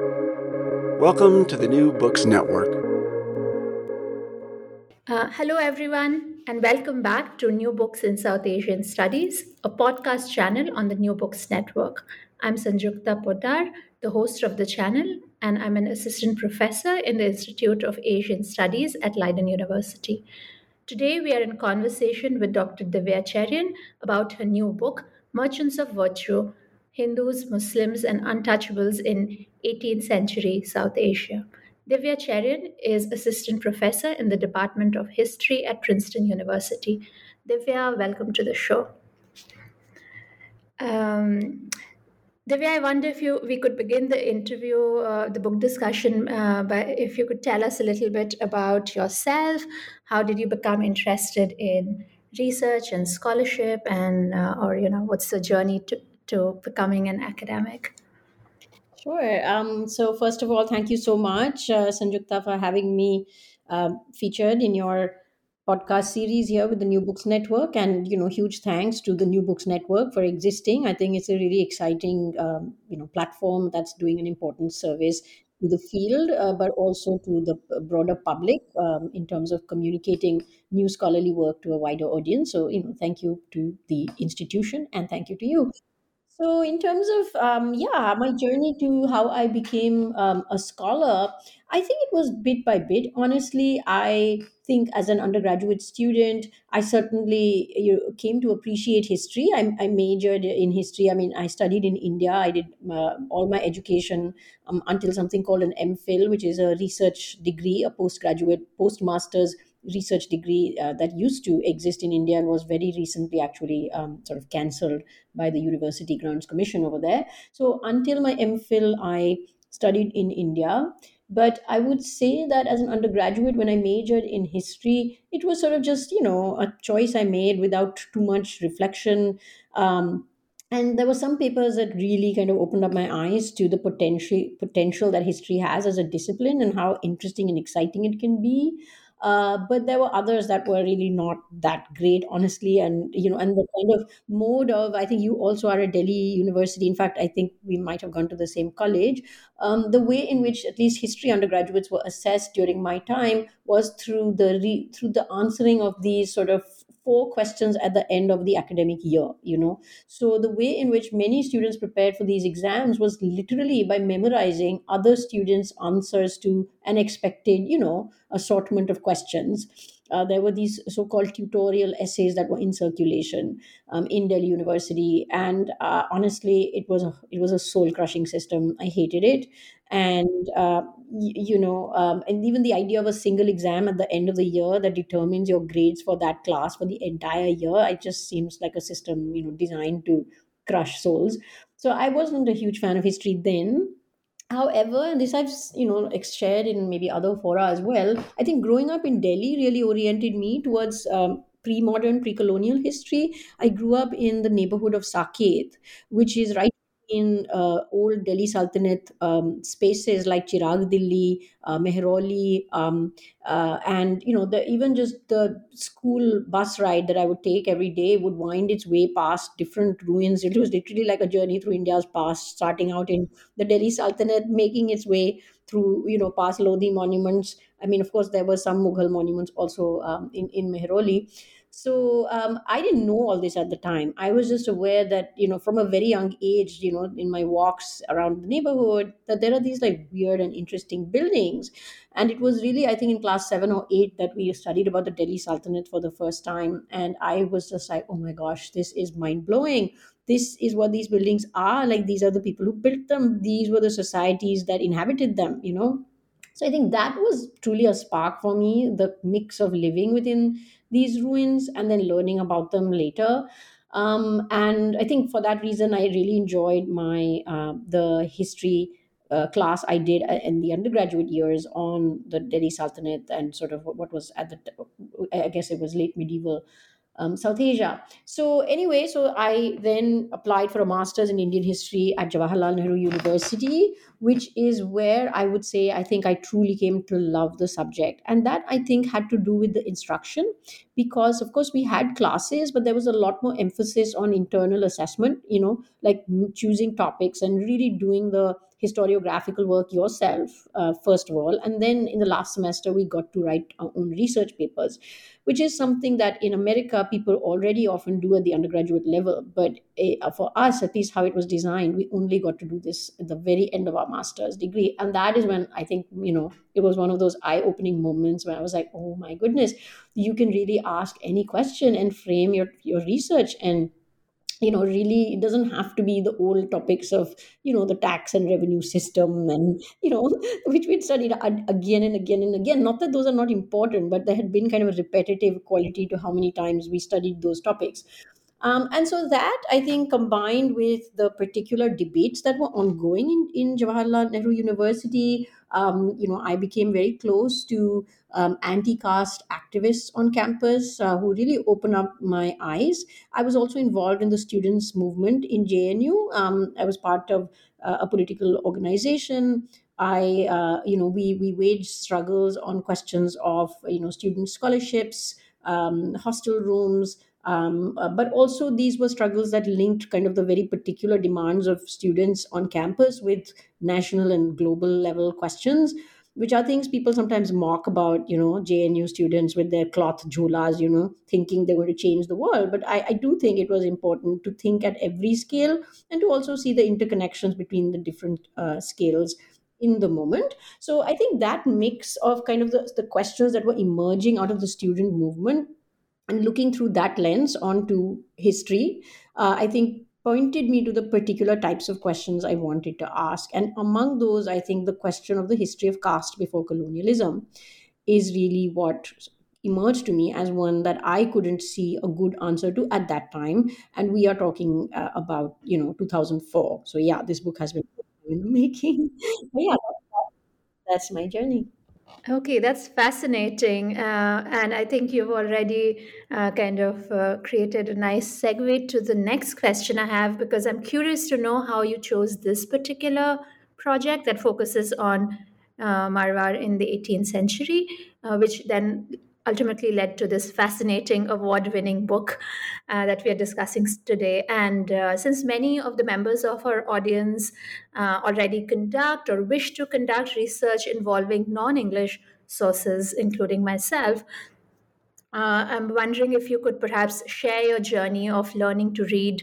Welcome to the New Books Network. Uh, hello, everyone, and welcome back to New Books in South Asian Studies, a podcast channel on the New Books Network. I'm Sanjukta Poddar, the host of the channel, and I'm an assistant professor in the Institute of Asian Studies at Leiden University. Today, we are in conversation with Dr. Divya Cherian about her new book, Merchants of Virtue Hindus, Muslims, and Untouchables in 18th Century South Asia. Divya Cherian is assistant professor in the Department of History at Princeton University. Divya, welcome to the show. Um, Divya, I wonder if you we could begin the interview, uh, the book discussion, uh, by if you could tell us a little bit about yourself. How did you become interested in research and scholarship, and uh, or you know, what's the journey to to becoming an academic? Sure. Um, so first of all, thank you so much, uh, Sanjukta, for having me um, featured in your podcast series here with the New Books Network, and you know, huge thanks to the New Books Network for existing. I think it's a really exciting, um, you know, platform that's doing an important service to the field, uh, but also to the broader public um, in terms of communicating new scholarly work to a wider audience. So, you know, thank you to the institution, and thank you to you. So, in terms of um, yeah, my journey to how I became um, a scholar, I think it was bit by bit. Honestly, I think as an undergraduate student, I certainly you know, came to appreciate history. I, I majored in history. I mean, I studied in India. I did uh, all my education um, until something called an MPhil, which is a research degree, a postgraduate, postmaster's research degree uh, that used to exist in India and was very recently actually um, sort of cancelled by the University Grants Commission over there. So until my MPhil, I studied in India. But I would say that as an undergraduate, when I majored in history, it was sort of just, you know, a choice I made without too much reflection. Um, and there were some papers that really kind of opened up my eyes to the potential potential that history has as a discipline and how interesting and exciting it can be uh, but there were others that were really not that great, honestly. And you know, and the kind of mode of I think you also are at Delhi University. In fact, I think we might have gone to the same college. Um, the way in which at least history undergraduates were assessed during my time was through the re- through the answering of these sort of four questions at the end of the academic year you know. So the way in which many students prepared for these exams was literally by memorizing other students answers to an expected you know assortment of questions uh, there were these so-called tutorial essays that were in circulation um, in Delhi University, and uh, honestly, it was a it was a soul-crushing system. I hated it, and uh, y- you know, um, and even the idea of a single exam at the end of the year that determines your grades for that class for the entire year, it just seems like a system you know designed to crush souls. So I wasn't a huge fan of history then However, and this I've you know shared in maybe other fora as well. I think growing up in Delhi really oriented me towards um, pre-modern, pre-colonial history. I grew up in the neighborhood of Saket, which is right in uh, old Delhi Sultanate um, spaces like Chirag Dilli, uh, Mehrauli, um, uh, and you know the even just the school bus ride that I would take every day would wind its way past different ruins. It was literally like a journey through India's past, starting out in the Delhi Sultanate, making its way through you know past Lodi monuments. I mean, of course, there were some Mughal monuments also um, in in Mehrauli so um, i didn't know all this at the time. I was just aware that you know from a very young age you know in my walks around the neighborhood that there are these like weird and interesting buildings. And it was really i think in class 7 or 8 that we studied about the delhi sultanate for the first time. And i was just like oh my gosh this is mind blowing this is what these buildings are. Like these are the people who built them. These were the societies that inhabited them you know so I think that was truly a spark for me, the mix of living within these ruins and then learning about them later. Um, and I think for that reason, I really enjoyed my uh, the history uh, class I did uh, in the undergraduate years on the Delhi Sultanate and sort of what was at the I guess it was late medieval um, South Asia. So anyway, so I then applied for a master's in Indian history at Jawaharlal Nehru University, which is where I would say I think I truly came to love the subject. And that I think had to do with the instruction because, of course, we had classes, but there was a lot more emphasis on internal assessment, you know, like choosing topics and really doing the historiographical work yourself, uh, first of all. And then in the last semester, we got to write our own research papers, which is something that in America people already often do at the undergraduate level. But uh, for us, at least how it was designed, we only got to do this at the very end of our master's degree. And that is when I think, you know, it was one of those eye opening moments where I was like, oh my goodness, you can really ask any question and frame your, your research and you know really it doesn't have to be the old topics of you know the tax and revenue system and you know which we'd studied again and again and again. Not that those are not important but there had been kind of a repetitive quality to how many times we studied those topics. Um, and so that I think combined with the particular debates that were ongoing in, in Jawaharlal Nehru University, um, you know, I became very close to um, anti-caste activists on campus uh, who really opened up my eyes. I was also involved in the students' movement in JNU. Um, I was part of uh, a political organization. I, uh, you know, we we waged struggles on questions of you know student scholarships, um, hostel rooms, um, uh, but also, these were struggles that linked kind of the very particular demands of students on campus with national and global level questions, which are things people sometimes mock about, you know, JNU students with their cloth jholas, you know, thinking they're going to change the world. But I, I do think it was important to think at every scale and to also see the interconnections between the different uh, scales in the moment. So I think that mix of kind of the, the questions that were emerging out of the student movement and looking through that lens onto history, uh, I think pointed me to the particular types of questions I wanted to ask. And among those, I think the question of the history of caste before colonialism is really what emerged to me as one that I couldn't see a good answer to at that time. And we are talking uh, about, you know, 2004. So yeah, this book has been in the making. yeah, that's my journey. Okay, that's fascinating. Uh, and I think you've already uh, kind of uh, created a nice segue to the next question I have because I'm curious to know how you chose this particular project that focuses on uh, Marwar in the 18th century, uh, which then ultimately led to this fascinating award winning book uh, that we are discussing today. And uh, since many of the members of our audience uh, already conduct or wish to conduct research involving non English sources, including myself, uh, I'm wondering if you could perhaps share your journey of learning to read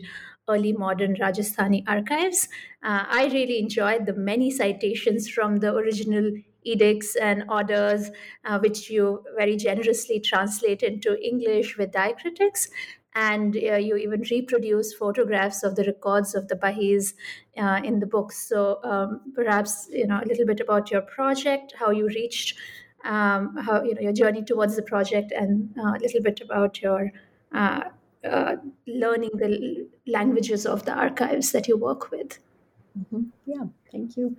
early modern Rajasthani archives. Uh, I really enjoyed the many citations from the original edicts and orders, uh, which you very generously translate into English with diacritics. And uh, you even reproduce photographs of the records of the Bahis uh, in the book. So um, perhaps you know a little bit about your project, how you reached, um, how you know your journey towards the project, and uh, a little bit about your uh, uh, learning the languages of the archives that you work with. Mm-hmm. Yeah, thank you.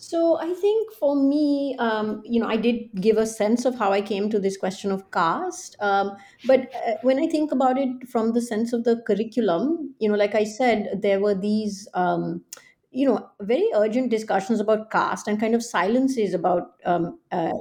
So I think for me, um, you know, I did give a sense of how I came to this question of caste. Um, but uh, when I think about it from the sense of the curriculum, you know, like I said, there were these, um, you know, very urgent discussions about caste and kind of silences about um, uh,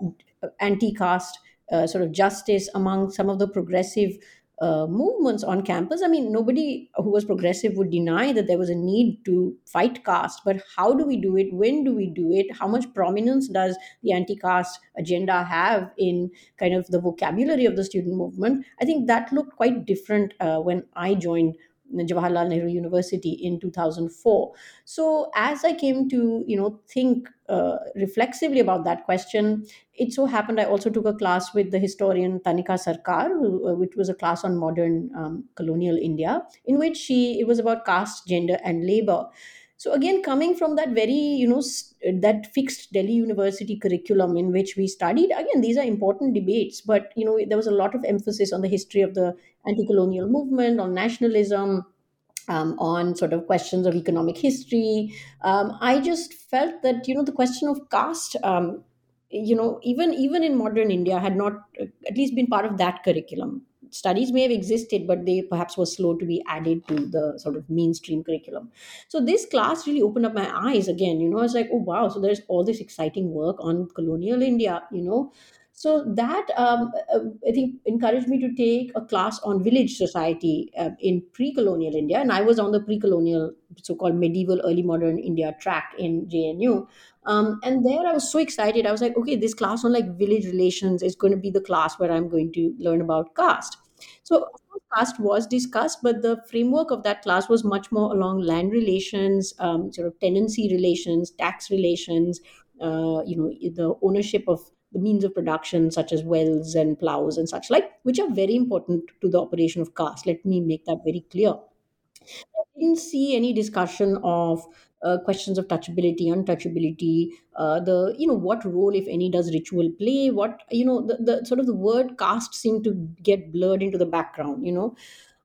anti-caste uh, sort of justice among some of the progressive uh, movements on campus. I mean, nobody who was progressive would deny that there was a need to fight caste, but how do we do it? When do we do it? How much prominence does the anti caste agenda have in kind of the vocabulary of the student movement? I think that looked quite different uh, when I joined Jawaharlal Nehru University in 2004. So as I came to you know think uh, reflexively about that question, it so happened I also took a class with the historian Tanika Sarkar, who, uh, which was a class on modern um, colonial India, in which she it was about caste, gender, and labor. So again, coming from that very you know that fixed Delhi University curriculum in which we studied again these are important debates, but you know there was a lot of emphasis on the history of the anti-colonial movement, on nationalism, um, on sort of questions of economic history. Um, I just felt that you know the question of caste, um, you know, even even in modern India, had not uh, at least been part of that curriculum. Studies may have existed, but they perhaps were slow to be added to the sort of mainstream curriculum. So this class really opened up my eyes again. You know, I was like, oh wow, so there's all this exciting work on colonial India. You know, so that um, uh, I think encouraged me to take a class on village society uh, in pre-colonial India, and I was on the pre-colonial, so-called medieval early modern India track in JNU. Um, and there I was so excited. I was like, okay, this class on like village relations is going to be the class where I'm going to learn about caste. So caste was discussed, but the framework of that class was much more along land relations, um, sort of tenancy relations, tax relations, uh, you know, the ownership of the means of production such as wells and plows and such like which are very important to the operation of caste let me make that very clear. I didn't see any discussion of uh, questions of touchability untouchability uh, the you know what role if any does ritual play? What you know the, the sort of the word caste seemed to get blurred into the background you know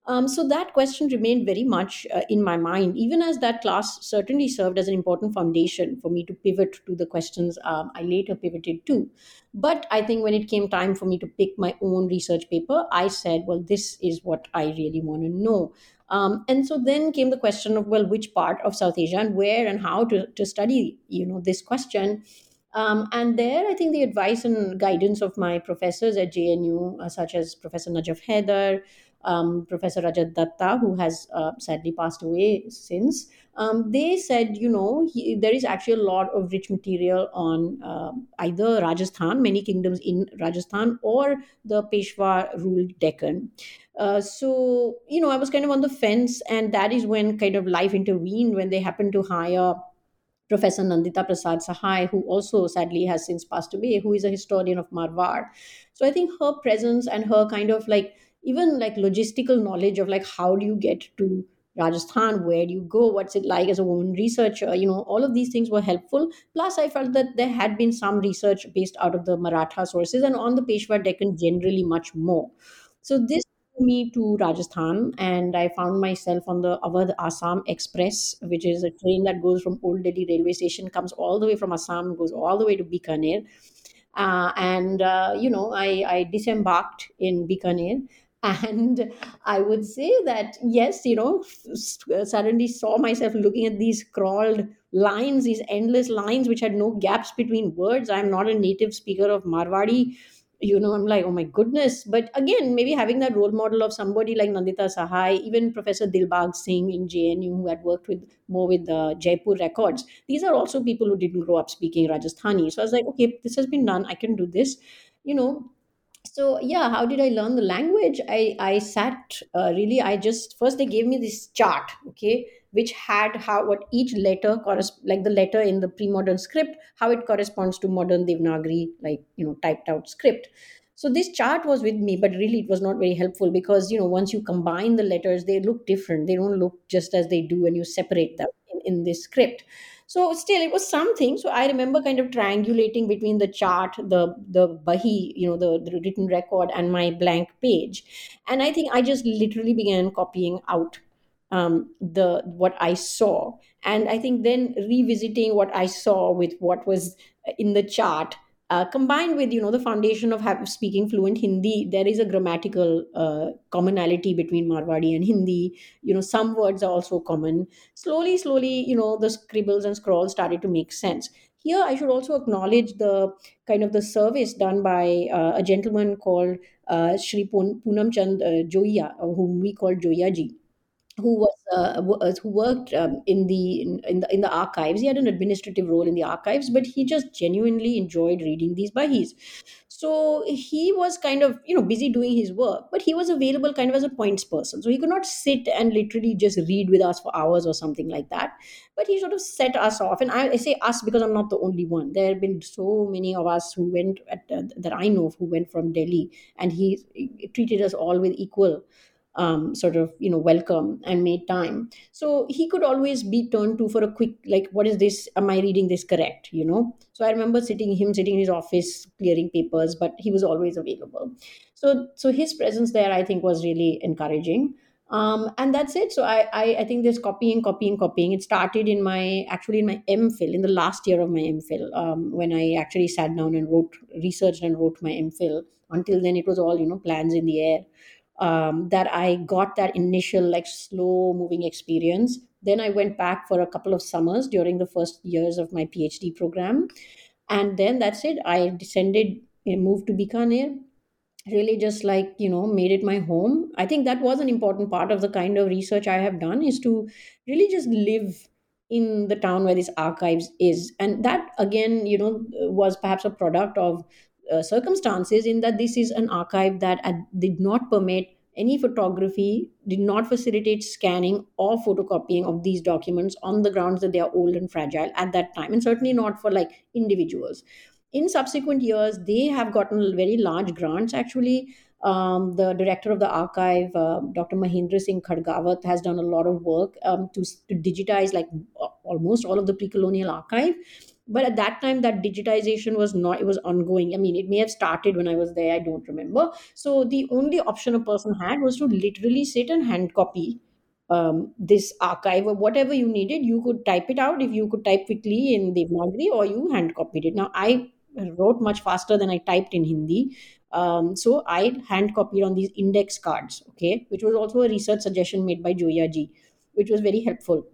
um, so that question remained very much uh, in my mind, even as that class certainly served as an important foundation for me to pivot to the questions um, I later pivoted to. But I think when it came time for me to pick my own research paper, I said, well, this is what I really want to know. Um, and so then came the question of, well, which part of South Asia and where and how to, to study, you know, this question. Um, and there, I think the advice and guidance of my professors at JNU, uh, such as Professor Najaf Haider, um, Professor Rajat Datta, who has uh, sadly passed away since, um, they said, you know, he, there is actually a lot of rich material on uh, either Rajasthan, many kingdoms in Rajasthan, or the Peshwa ruled Deccan. Uh, so, you know, I was kind of on the fence, and that is when kind of life intervened when they happened to hire Professor Nandita Prasad Sahai, who also sadly has since passed away, who is a historian of Marwar. So I think her presence and her kind of like even like logistical knowledge of like how do you get to Rajasthan, where do you go, what's it like as a woman researcher, you know, all of these things were helpful. Plus, I felt that there had been some research based out of the Maratha sources and on the Peshwa Deccan generally much more. So this took me to Rajasthan and I found myself on the Awadh Assam Express, which is a train that goes from Old Delhi railway station, comes all the way from Assam, goes all the way to Bikaner. Uh, and, uh, you know, I, I disembarked in Bikaner and i would say that yes you know uh, suddenly saw myself looking at these crawled lines these endless lines which had no gaps between words. I'm not a native speaker of marwadi. You know i'm like oh my goodness. But again maybe having that role model of somebody like nandita sahai even professor dilbagh singh in jnu who had worked with more with the jaipur records these are also people who didn't grow up speaking rajasthani. So i was like okay this has been done. I can do this. You know so yeah how did i learn the language? I i sat uh, really i just first they gave me this chart okay which had how what each letter corresp- like the letter in the pre-modern script how it corresponds to modern devanagari like you know typed out script. So this chart was with me but really it was not very helpful because you know once you combine the letters they look different. They don't look just as they do when you separate them in, in this script so still it was something. So i remember kind of triangulating between the chart the the bahi you know the, the written record and my blank page. And i think i just literally began copying out um, the what i saw. And i think then revisiting what i saw with what was in the chart uh, combined with you know the foundation of have, speaking fluent Hindi, there is a grammatical uh, commonality between Marwadi and Hindi. You know, some words are also common. Slowly, slowly, you know, the scribbles and scrawls started to make sense. Here, I should also acknowledge the kind of the service done by uh, a gentleman called uh, Shri Poonam Chand uh, Joia, whom we call Joya ji who was uh, uh, who worked um, in the in, in, the in the archives. He had an administrative role in the archives, but he just genuinely enjoyed reading these bahis. So he was kind of you know busy doing his work, but he was available kind of as a points person. So he could not sit and literally just read with us for hours or something like that. But he sort of set us off, and I, I say us because I'm not the only one. There have been so many of us who went at, uh, that I know of who went from Delhi, and he, he treated us all with equal um, sort of you know welcome and made time. So he could always be turned to for a quick like what is this? Am i reading this correct? You know? So i remember sitting him sitting in his office clearing papers but he was always available. So so his presence there i think was really encouraging. Um, and that's it. So I, I i think this copying copying copying. It started in my actually in my mphil in the last year of my mphil um, when i actually sat down and wrote researched and wrote my mphil until then it was all you know plans in the air um, that I got that initial like slow moving experience. Then I went back for a couple of summers during the first years of my PhD program. And then that's it. I descended and moved to Bikaner really just like you know made it my home i think that was an important part of the kind of research i have done is to really just live in the town where this archives is and that again you know was perhaps a product of uh, circumstances in that this is an archive that uh, did not permit any photography did not facilitate scanning or photocopying of these documents on the grounds that they are old and fragile at that time and certainly not for like individuals in subsequent years they have gotten very large grants actually um, the director of the archive, uh, Dr. Mahendra Singh Khadgawat, has done a lot of work um, to, to digitize like almost all of the pre-colonial archive. But at that time, that digitization was not, it was ongoing. I mean, it may have started when I was there, I don't remember. So the only option a person had was to literally sit and hand copy um, this archive or whatever you needed. You could type it out if you could type quickly in Devanagari or you hand copied it. Now, I wrote much faster than I typed in Hindi. Um, so I hand copied on these index cards, okay, which was also a research suggestion made by Joya ji, which was very helpful.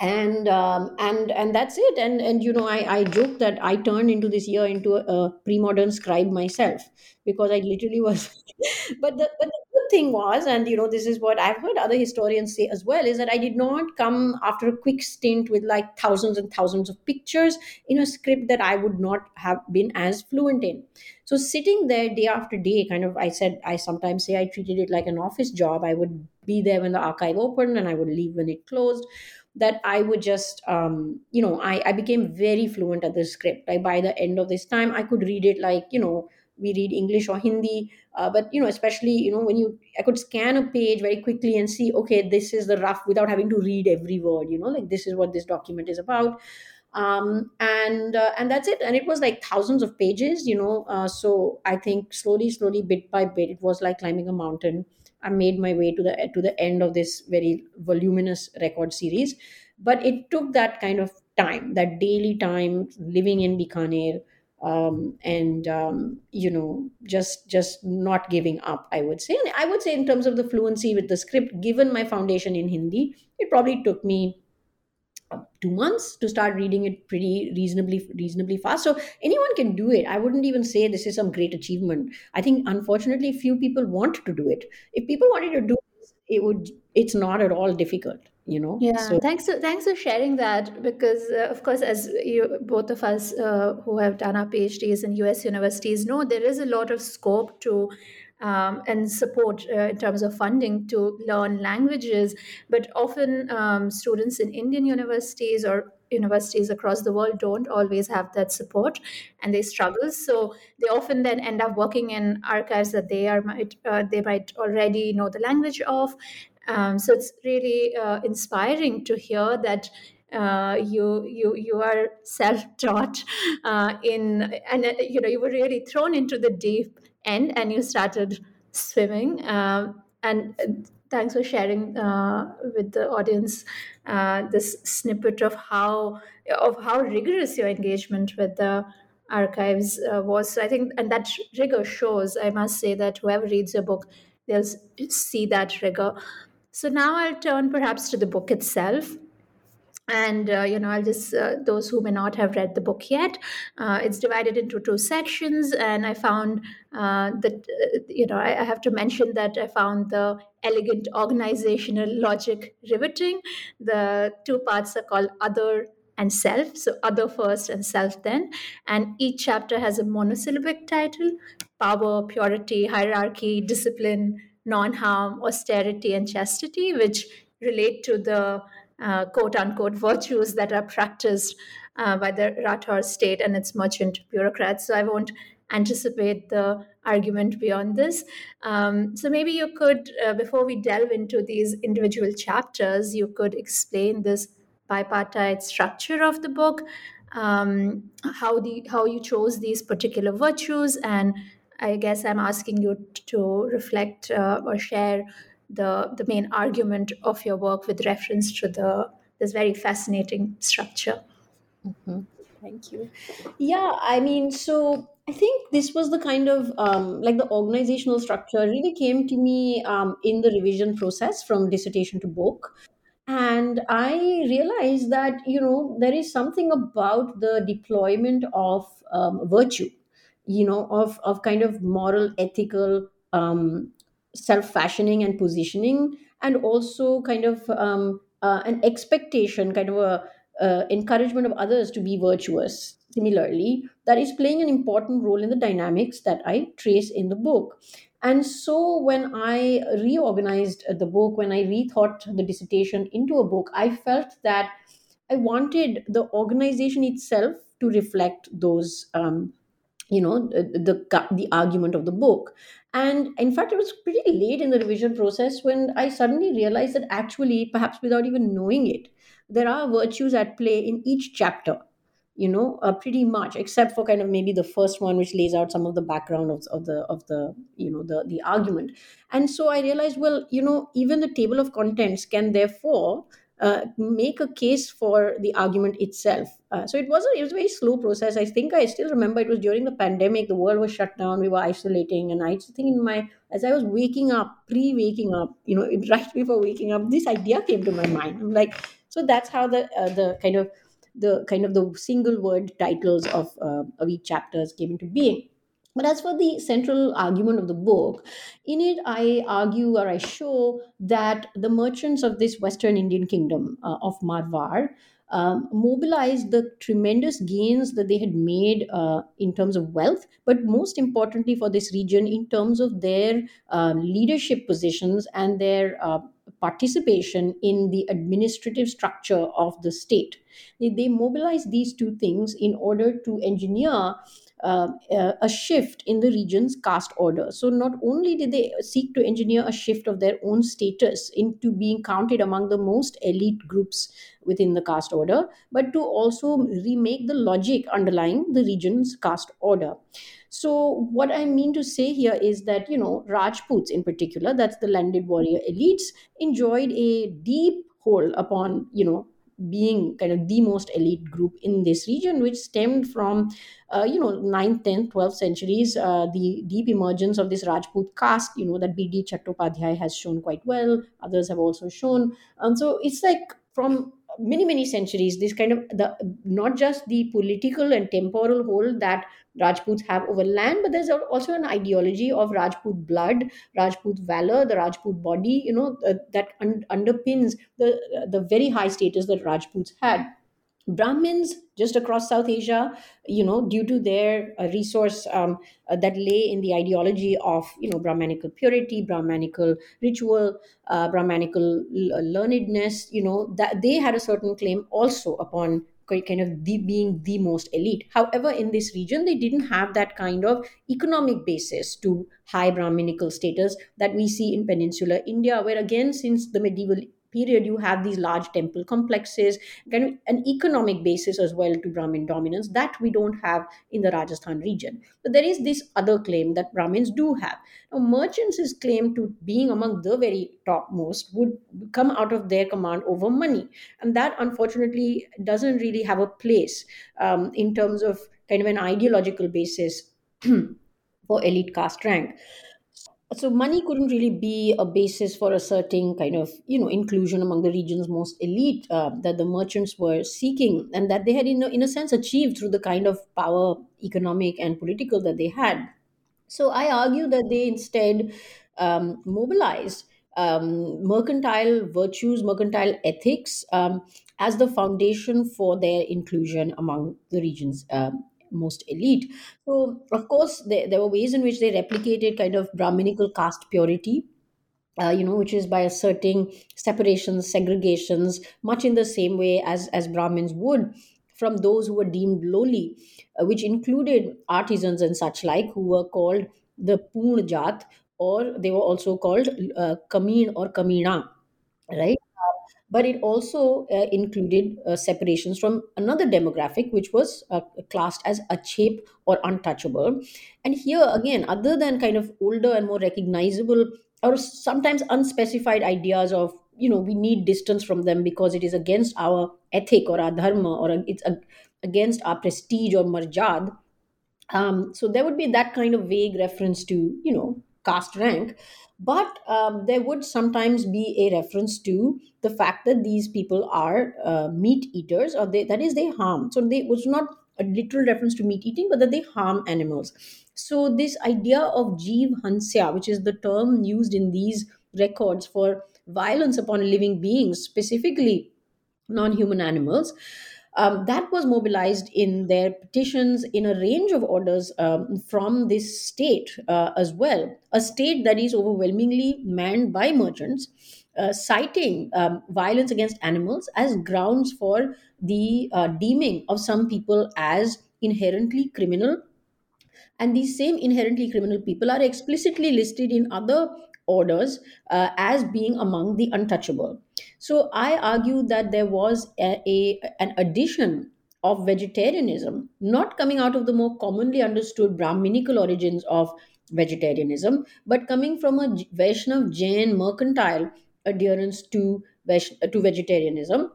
And um, and and that's it. And and you know, I I joke that I turned into this year into a, a pre-modern scribe myself because I literally was. but the but the good thing was, and you know, this is what I've heard other historians say as well, is that I did not come after a quick stint with like thousands and thousands of pictures in a script that I would not have been as fluent in so sitting there day after day kind of i said i sometimes say i treated it like an office job i would be there when the archive opened and i would leave when it closed that i would just um, you know I, I became very fluent at the script. Like by the end of this time i could read it like you know we read english or hindi. Uh, but you know especially you know when you i could scan a page very quickly and see okay this is the rough without having to read every word you know like this is what this document is about. Um, and uh, and that's it. And it was like thousands of pages you know uh, so i think slowly slowly bit by bit it was like climbing a mountain i made my way to the to the end of this very voluminous record series. But it took that kind of time that daily time living in bikaner um, and um, you know just just not giving up i would say. And i would say in terms of the fluency with the script given my foundation in hindi it probably took me two months to start reading it pretty reasonably reasonably fast. So anyone can do it. I wouldn't even say this is some great achievement. I think unfortunately few people want to do it. If people wanted to do it, it would it's not at all difficult you know? Yeah. So, thanks for, thanks for sharing that because uh, of course as you both of us uh, who have done our phds in us universities know there is a lot of scope to um, and support uh, in terms of funding to learn languages. But often, um, students in Indian universities or universities across the world don't always have that support and they struggle. So they often then end up working in archives that they are might uh, they might already know the language of. Um, so it's really uh, inspiring to hear that uh, you you you are self-taught uh, in and uh, you know you were really thrown into the deep end and you started swimming. Uh, and uh, thanks for sharing uh, with the audience uh, this snippet of how of how rigorous your engagement with the archives uh, was. So I think, and that rigor shows. I must say that whoever reads your book, they'll see that rigor. So now I'll turn perhaps to the book itself and uh, you know i'll just uh, those who may not have read the book yet uh, it's divided into two sections. And i found uh, that uh, you know I, I, have to mention that i found the elegant organizational logic riveting. The two parts are called other and self. So other first and self then. And each chapter has a monosyllabic title power purity hierarchy discipline non-harm austerity and chastity which relate to the uh, quote unquote virtues that are practiced uh, by the Rathore state and its merchant bureaucrats. So I won't anticipate the argument beyond this. Um, so maybe you could, uh, before we delve into these individual chapters, you could explain this bipartite structure of the book, um, how the how you chose these particular virtues, and I guess I'm asking you to reflect uh, or share the the main argument of your work with reference to the this very fascinating structure. Mm-hmm. Thank you. Yeah, I mean, so I think this was the kind of um, like the organizational structure really came to me um, in the revision process from dissertation to book. And I realized that, you know, there is something about the deployment of um, virtue, you know, of, of kind of moral, ethical um, self fashioning and positioning, and also kind of um, uh, an expectation, kind of a uh, encouragement of others to be virtuous. Similarly that is playing an important role in the dynamics that i trace in the book. And so when i reorganized the book when i rethought the dissertation into a book i felt that i wanted the organization itself to reflect those um, you know the, the the argument of the book and in fact it was pretty late in the revision process when i suddenly realized that actually perhaps without even knowing it there are virtues at play in each chapter you know uh, pretty much except for kind of maybe the first one which lays out some of the background of, of the of the you know the the argument. And so i realized well you know even the table of contents can therefore uh, make a case for the argument itself. Uh, so it was a, it was a very slow process. I think I still remember it was during the pandemic. The world was shut down. We were isolating, and I think in my as I was waking up, pre waking up, you know, right before waking up, this idea came to my mind. I'm like, so that's how the uh, the kind of the kind of the single word titles of uh, of each chapters came into being but as for the central argument of the book, in it I argue or I show that the merchants of this Western Indian kingdom uh, of Marwar um, mobilized the tremendous gains that they had made uh, in terms of wealth, but most importantly for this region, in terms of their uh, leadership positions and their uh, participation in the administrative structure of the state. They, they mobilized these two things in order to engineer uh, uh, a shift in the region's caste order. So, not only did they seek to engineer a shift of their own status into being counted among the most elite groups within the caste order, but to also remake the logic underlying the region's caste order. So, what I mean to say here is that, you know, Rajputs in particular, that's the landed warrior elites, enjoyed a deep hold upon, you know, being kind of the most elite group in this region, which stemmed from, uh, you know, 9th, 10th, 12th centuries, uh, the deep emergence of this Rajput caste, you know, that B.D. Chattopadhyay has shown quite well. Others have also shown. And so it's like from many many centuries this kind of the not just the political and temporal hold that rajputs have over land but there's also an ideology of rajput blood rajput valor the rajput body you know uh, that un- underpins the the very high status that rajputs had Brahmins just across South Asia, you know, due to their uh, resource um, uh, that lay in the ideology of, you know, Brahmanical purity, Brahmanical ritual, uh, Brahmanical learnedness, you know, that they had a certain claim also upon kind of the, being the most elite. However, in this region, they didn't have that kind of economic basis to high Brahminical status that we see in peninsular India, where again, since the medieval period you have these large temple complexes kind of an economic basis as well to brahmin dominance that we don't have in the rajasthan region. But there is this other claim that brahmins do have. Now merchants claim to being among the very topmost would come out of their command over money. And that unfortunately doesn't really have a place um, in terms of kind of an ideological basis for elite caste rank so money couldn't really be a basis for asserting kind of you know inclusion among the region's most elite uh, that the merchants were seeking and that they had in a, in a sense achieved through the kind of power economic and political that they had. So i argue that they instead um, mobilized um, mercantile virtues mercantile ethics um, as the foundation for their inclusion among the region's um, most elite. So, of course, there, there were ways in which they replicated kind of Brahminical caste purity. Uh, you know, which is by asserting separations, segregations, much in the same way as as Brahmins would from those who were deemed lowly, uh, which included artisans and such like, who were called the Poon or they were also called uh, Kameen or Kamina, right? But it also uh, included uh, separations from another demographic which was uh, classed as achep or untouchable. And here again other than kind of older and more recognizable or sometimes unspecified ideas of you know we need distance from them because it is against our ethic or our dharma or it's against our prestige or marjad um, so there would be that kind of vague reference to you know caste rank but um, there would sometimes be a reference to the fact that these people are uh, meat eaters or they that is they harm. So they was not a literal reference to meat eating but that they harm animals. So this idea of jeev hansya which is the term used in these records for violence upon living beings specifically non-human animals um, that was mobilized in their petitions in a range of orders um, from this state uh, as well, a state that is overwhelmingly manned by merchants, uh, citing um, violence against animals as grounds for the uh, deeming of some people as inherently criminal. And these same inherently criminal people are explicitly listed in other orders uh, as being among the untouchable. So I argue that there was a, a, an addition of vegetarianism, not coming out of the more commonly understood Brahminical origins of vegetarianism, but coming from a Vaishnav Jain mercantile adherence to, to vegetarianism.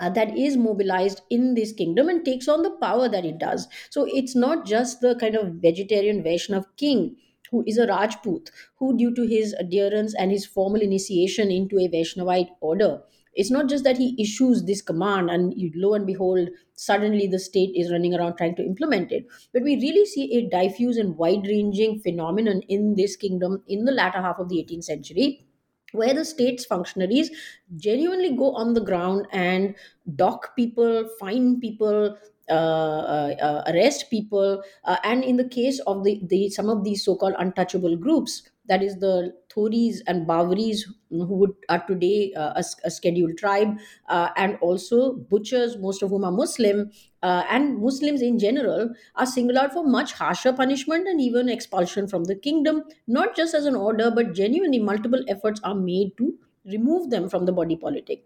Uh, that is mobilized in this kingdom and takes on the power that it does. So it's not just the kind of vegetarian Vaishnav king who is a Rajput, who, due to his adherence and his formal initiation into a Vaishnavite order, it's not just that he issues this command and lo and behold, suddenly the state is running around trying to implement it. But we really see a diffuse and wide ranging phenomenon in this kingdom in the latter half of the 18th century where the state's functionaries genuinely go on the ground and dock people, fine people, uh, uh, uh, arrest people, and in the case of the, the some of these so-called untouchable groups, that is the Thoris and Bawaris, who would, are today uh, a, a, scheduled tribe, uh, and also butchers, most of whom are Muslim, uh, and Muslims in general, are singled out for much harsher punishment and even expulsion from the kingdom, not just as an order, but genuinely multiple efforts are made to remove them from the body politic.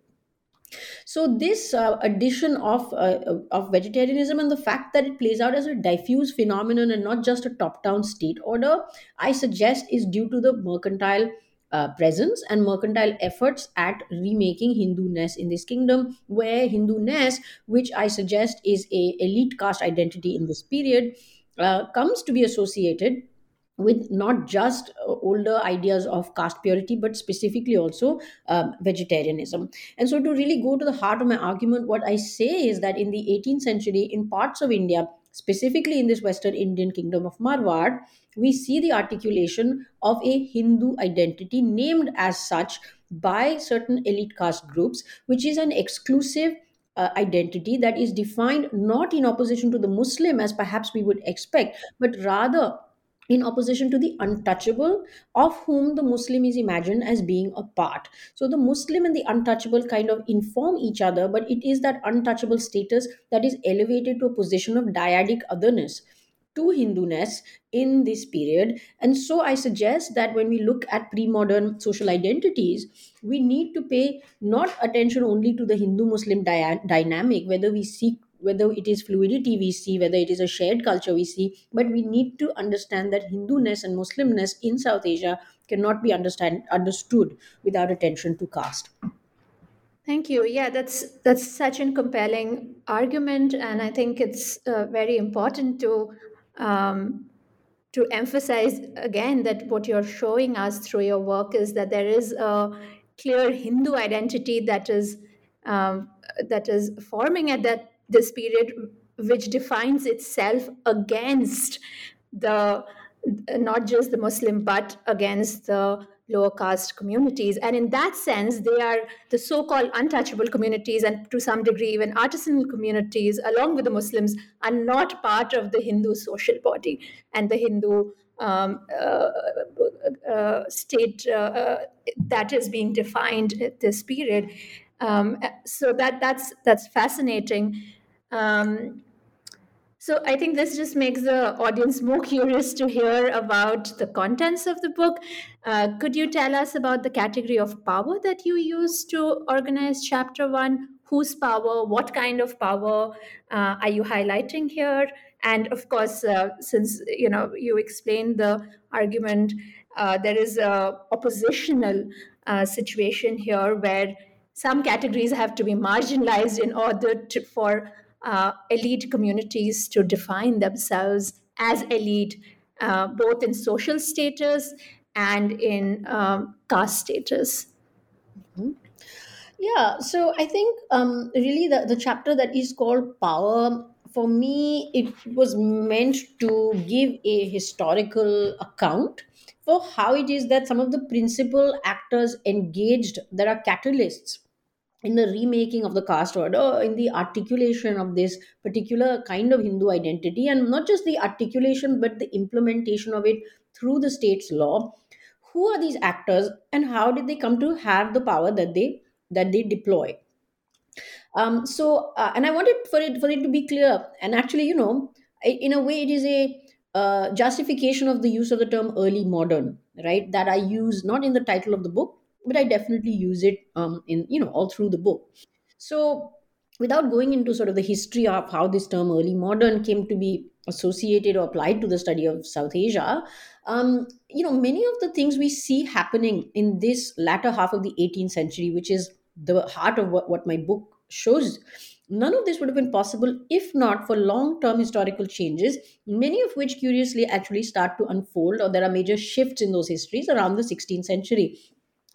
So this uh, addition of uh, of vegetarianism and the fact that it plays out as a diffuse phenomenon and not just a top-down state order, I suggest is due to the mercantile uh, presence and mercantile efforts at remaking Hindu-ness in this kingdom, where Hindu-ness, which I suggest is a elite caste identity in this period, uh, comes to be associated with not just uh, older ideas of caste purity, but specifically also um, vegetarianism. And so, to really go to the heart of my argument, what I say is that in the 18th century, in parts of India, specifically in this Western Indian kingdom of Marwar, we see the articulation of a Hindu identity named as such by certain elite caste groups, which is an exclusive uh, identity that is defined not in opposition to the Muslim as perhaps we would expect, but rather in opposition to the untouchable, of whom the Muslim is imagined as being a part. So the Muslim and the untouchable kind of inform each other, but it is that untouchable status that is elevated to a position of dyadic otherness to Hindu-ness in this period. And so I suggest that when we look at pre-modern social identities, we need to pay not attention only to the Hindu-Muslim dy- dynamic, whether we seek whether it is fluidity we see, whether it is a shared culture we see, but we need to understand that Hindu-ness and Muslimness in South Asia cannot be understand understood without attention to caste. Thank you. Yeah, that's that's such a compelling argument, and I think it's uh, very important to um, to emphasize again that what you're showing us through your work is that there is a clear Hindu identity that is um, that is forming at that this period which defines itself against the not just the muslim but against the lower caste communities. And in that sense they are the so-called untouchable communities and to some degree even artisanal communities along with the muslims are not part of the hindu social body and the hindu um, uh, uh, state uh, uh that is being defined at this period. Um, so that that's that's fascinating um, so I think this just makes the audience more curious to hear about the contents of the book. Uh, could you tell us about the category of power that you use to organize chapter one? Whose power? What kind of power uh, are you highlighting here? And of course, uh, since you know you explained the argument, uh, there is a oppositional uh, situation here where some categories have to be marginalized in order to, for uh, elite communities to define themselves as elite, uh, both in social status and in um, caste status. Mm-hmm. Yeah, so I think um, really the, the chapter that is called Power, for me, it was meant to give a historical account for how it is that some of the principal actors engaged, there are catalysts in the remaking of the caste order, in the articulation of this particular kind of Hindu identity, and not just the articulation, but the implementation of it through the state's law. Who are these actors, and how did they come to have the power that they that they deploy? Um, so, uh, and I wanted for it for it to be clear, and actually, you know, in a way, it is a uh, justification of the use of the term early modern, right? That I use not in the title of the book, but I definitely use it um, in you know all through the book. So without going into sort of the history of how this term early modern came to be associated or applied to the study of South Asia, um, you know many of the things we see happening in this latter half of the 18th century, which is the heart of what, what my book shows None of this would have been possible if not for long term historical changes, many of which curiously actually start to unfold, or there are major shifts in those histories around the 16th century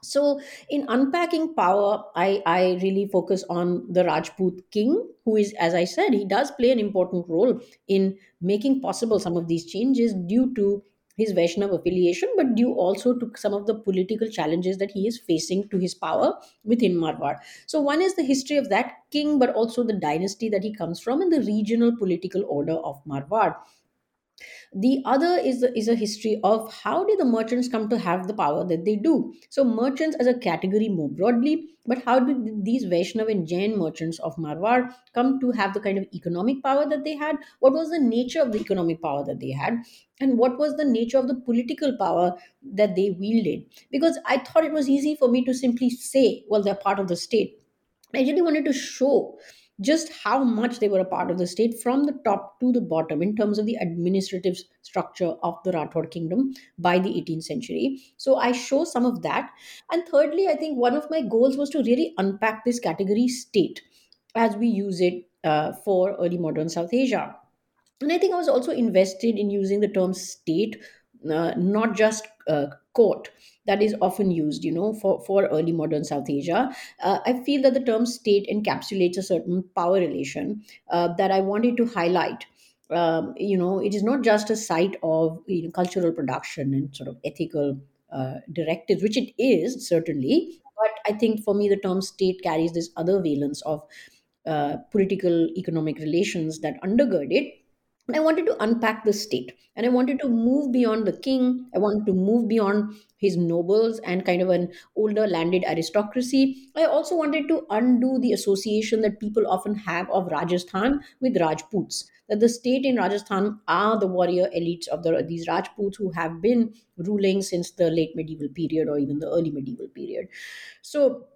so in unpacking power i i really focus on the rajput king who is as i said he does play an important role in making possible some of these changes due to his Vaishnav affiliation, but due also to some of the political challenges that he is facing to his power within Marwar. So, one is the history of that king, but also the dynasty that he comes from and the regional political order of Marwar the other is is a history of how did the merchants come to have the power that they do. So merchants as a category more broadly but how did these vaishnav and jain merchants of marwar come to have the kind of economic power that they had? What was the nature of the economic power that they had? And what was the nature of the political power that they wielded? Because i thought it was easy for me to simply say well they're part of the state. I really wanted to show just how much they were a part of the state from the top to the bottom in terms of the administrative structure of the Rathod kingdom by the 18th century. So I show some of that. And thirdly, I think one of my goals was to really unpack this category state as we use it uh, for early modern South Asia. And I think I was also invested in using the term state, not just uh, court that is often used you know for, for early modern south asia. Uh, i feel that the term state encapsulates a certain power relation uh, that i wanted to highlight. Um, you know it is not just a site of you know, cultural production and sort of ethical uh, directives which it is certainly but i think for me the term state carries this other valence of uh, political economic relations that undergird it I wanted to unpack the state and I wanted to move beyond the king. I wanted to move beyond his nobles and kind of an older landed aristocracy. I also wanted to undo the association that people often have of Rajasthan with Rajputs. That the state in Rajasthan are the warrior elites of the, these Rajputs who have been ruling since the late medieval period or even the early medieval period. So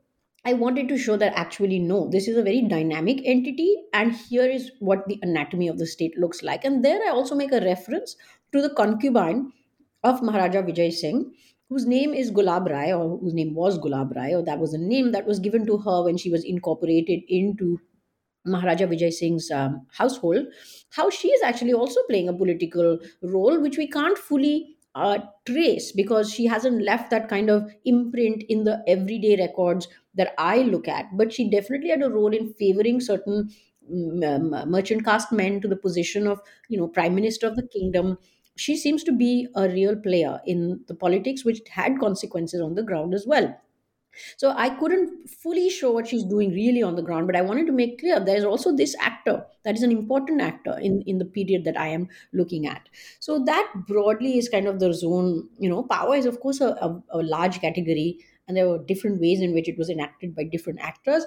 I wanted to show that actually, no, this is a very dynamic entity, and here is what the anatomy of the state looks like. And there I also make a reference to the concubine of Maharaja Vijay Singh, whose name is Gulab Rai, or whose name was Gulab Rai, or that was a name that was given to her when she was incorporated into Maharaja Vijay Singh's um, household. How she is actually also playing a political role, which we can't fully uh, trace because she hasn't left that kind of imprint in the everyday records that I look at. But she definitely had a role in favoring certain um, merchant caste men to the position of, you know, prime minister of the kingdom. She seems to be a real player in the politics, which had consequences on the ground as well. So I couldn't fully show what she's doing really on the ground, but I wanted to make clear there's also this actor that is an important actor in, in the period that I am looking at. So that broadly is kind of the zone, you know, power is of course a, a, a large category and there were different ways in which it was enacted by different actors.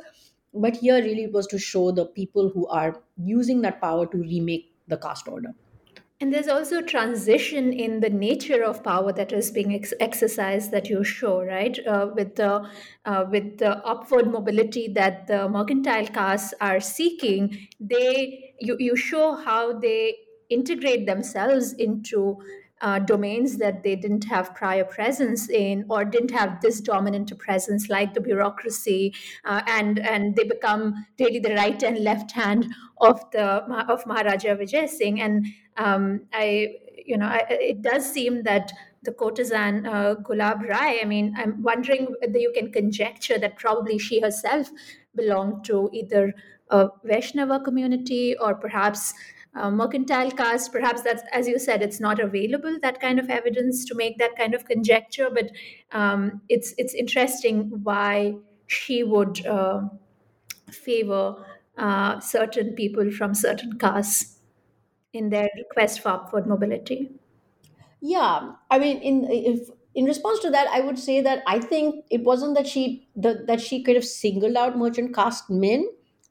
But here really it was to show the people who are using that power to remake the caste order. And there's also transition in the nature of power that is being ex- exercised that you show, right? Uh, with the uh, with the upward mobility that the mercantile castes are seeking, they you, you show how they integrate themselves into uh, domains that they didn't have prior presence in or didn't have this dominant presence like the bureaucracy uh, and and they become really the right and left hand of the of Maharaja Vijay Singh. And um, I you know I, it does seem that the courtesan uh, Gulab Rai I mean I'm wondering whether you can conjecture that probably she herself belonged to either a Vaishnava community or perhaps uh, mercantile caste. Perhaps that's, as you said, it's not available that kind of evidence to make that kind of conjecture. But um, it's it's interesting why she would uh, favor uh, certain people from certain castes in their request for upward mobility. Yeah, I mean, in if in response to that, I would say that I think it wasn't that she that, that she kind of singled out merchant caste men,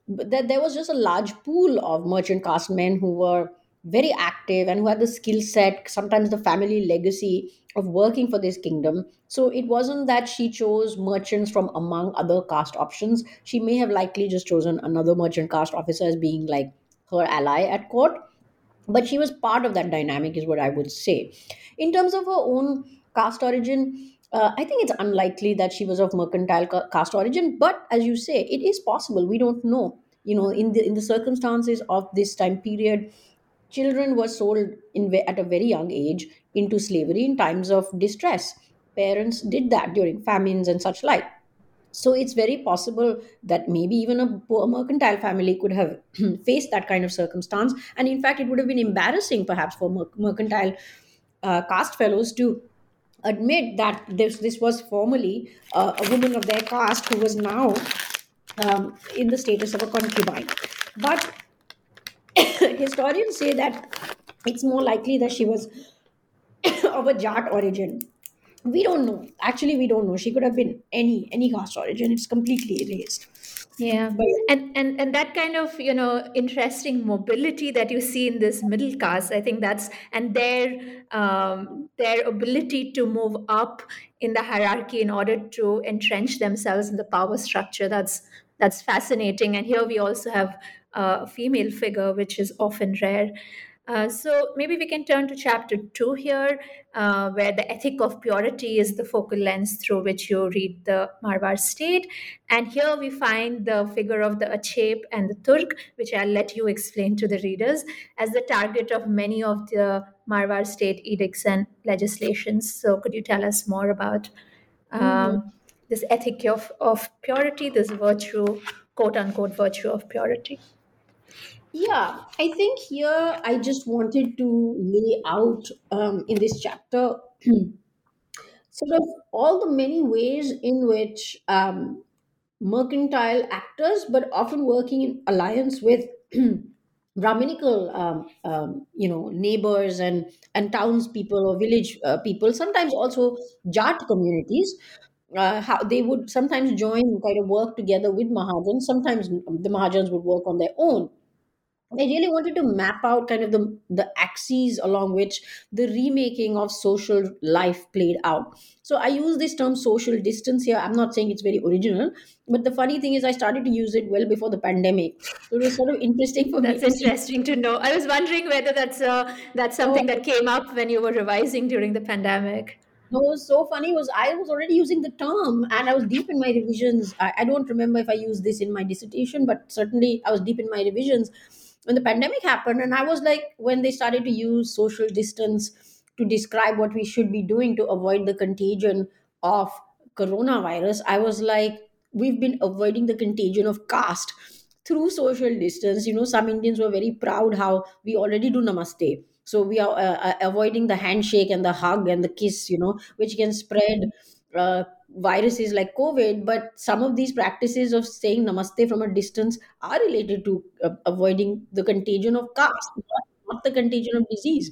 that there was just a large pool of merchant caste men who were very active and who had the skill set, sometimes the family legacy of working for this kingdom. So it wasn't that she chose merchants from among other caste options. She may have likely just chosen another merchant caste officer as being like her ally at court but she was part of that dynamic is what i would say in terms of her own caste origin uh, i think it's unlikely that she was of mercantile ca- caste origin but as you say it is possible. We don't know. You know in the in the circumstances of this time period children were sold in at a very young age into slavery in times of distress. Parents did that during famines and such like. So it's very possible that maybe even a poor mercantile family could have faced that kind of circumstance. And in fact, it would have been embarrassing perhaps for mer- mercantile uh, caste fellows to admit that this, this was formerly uh, a woman of their caste who was now um, in the status of a concubine. But historians say that it's more likely that she was of a Jat origin. We don't know. Actually we don't know. She could have been any any caste origin. It's completely erased yeah. And and and that kind of you know interesting mobility that you see in this middle class i think that's and their um, their ability to move up in the hierarchy in order to entrench themselves in the power structure that's that's fascinating. And here we also have a female figure which is often rare uh, so maybe we can turn to chapter two here, uh, where the ethic of purity is the focal lens through which you read the Marwar state. And here we find the figure of the Achep and the Turk, which I'll let you explain to the readers, as the target of many of the Marwar state edicts and legislations. So could you tell us more about um, mm-hmm. this ethic of, of purity, this virtue, quote unquote, virtue of purity? Yeah, I think here I just wanted to lay out um, in this chapter sort of all the many ways in which um, mercantile actors, but often working in alliance with Brahminical, um, um, you know, neighbors and and townspeople or village uh, people, sometimes also Jat communities, uh, how they would sometimes join, kind of work together with Mahajans. Sometimes the Mahajans would work on their own I really wanted to map out kind of the the axes along which the remaking of social life played out. So I use this term social distance here. I'm not saying it's very original, but the funny thing is I started to use it well before the pandemic. So it was sort of interesting for that's me. That's interesting to know. I was wondering whether that's uh, that's something oh, that came up when you were revising during the pandemic. No, was so funny was I was already using the term and I was deep in my revisions. I, I don't remember if I used this in my dissertation, but certainly I was deep in my revisions when the pandemic happened and i was like when they started to use social distance to describe what we should be doing to avoid the contagion of coronavirus i was like we've been avoiding the contagion of caste through social distance. You know some indians were very proud how we already do namaste. So we are uh, uh avoiding the handshake and the hug and the kiss you know which can spread uh, viruses like COVID, but some of these practices of saying namaste from a distance are related to uh, avoiding the contagion of caste, not the contagion of disease.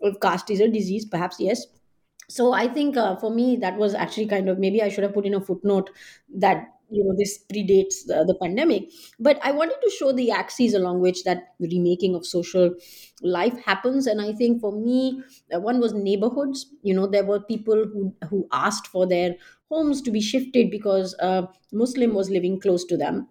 If caste is a disease, perhaps yes. So I think uh, for me that was actually kind of maybe I should have put in a footnote that you know this predates the, the pandemic but i wanted to show the axes along which that remaking of social life happens and i think for me uh, one was neighborhoods you know there were people who who asked for their homes to be shifted because a muslim was living close to them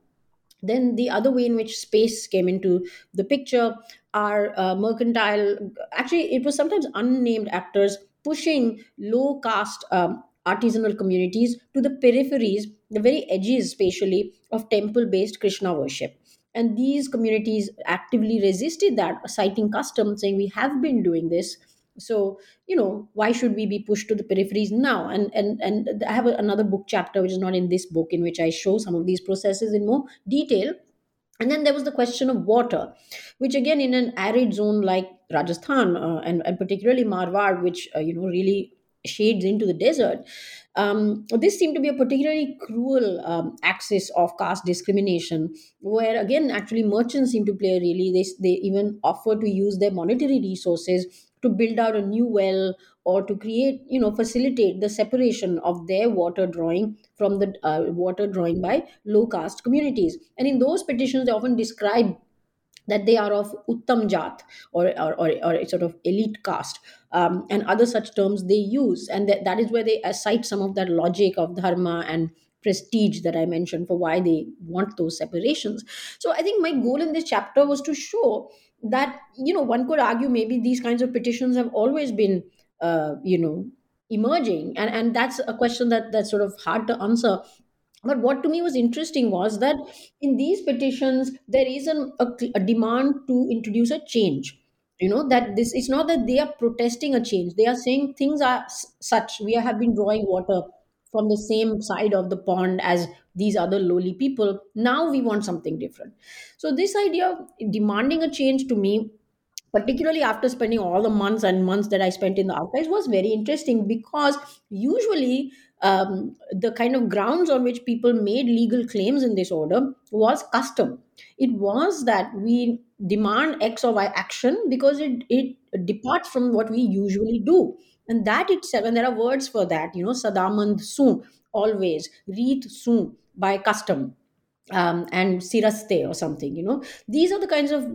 then the other way in which space came into the picture are uh, mercantile. Actually, it was sometimes unnamed actors pushing low caste um, artisanal communities to the peripheries, the very edges, spatially, of temple based Krishna worship. And these communities actively resisted that, citing custom, saying, We have been doing this. So, you know, why should we be pushed to the peripheries now? And and and I have another book chapter, which is not in this book, in which I show some of these processes in more detail and then there was the question of water, which again, in an arid zone like Rajasthan uh, and, and particularly Marwar, which uh, you know really shades into the desert, um, this seemed to be a particularly cruel um, axis of caste discrimination, where again, actually, merchants seem to play a really they they even offer to use their monetary resources to build out a new well or to create you know facilitate the separation of their water drawing from the uh, water drawing by low caste communities. And in those petitions they often describe that they are of uttam jat or, or, or, or sort of elite caste um, and other such terms they use. And that, that is where they cite some of that logic of dharma and prestige that i mentioned for why they want those separations. So i think my goal in this chapter was to show that you know one could argue maybe these kinds of petitions have always been uh, you know emerging. And and that's a question that that's sort of hard to answer. But what to me was interesting was that in these petitions there is an, a, a demand to introduce a change. You know that this it's not that they are protesting a change. They are saying things are such. We have been drawing water from the same side of the pond as these other lowly people now we want something different so this idea of demanding a change to me particularly after spending all the months and months that I spent in the archives, was very interesting because usually um, the kind of grounds on which people made legal claims in this order was custom. It was that we demand X or Y action because it, it departs from what we usually do. And that itself, and there are words for that, you know, Sadamand soon, always, Reet soon, by custom um, and siraste or something you know. These are the kinds of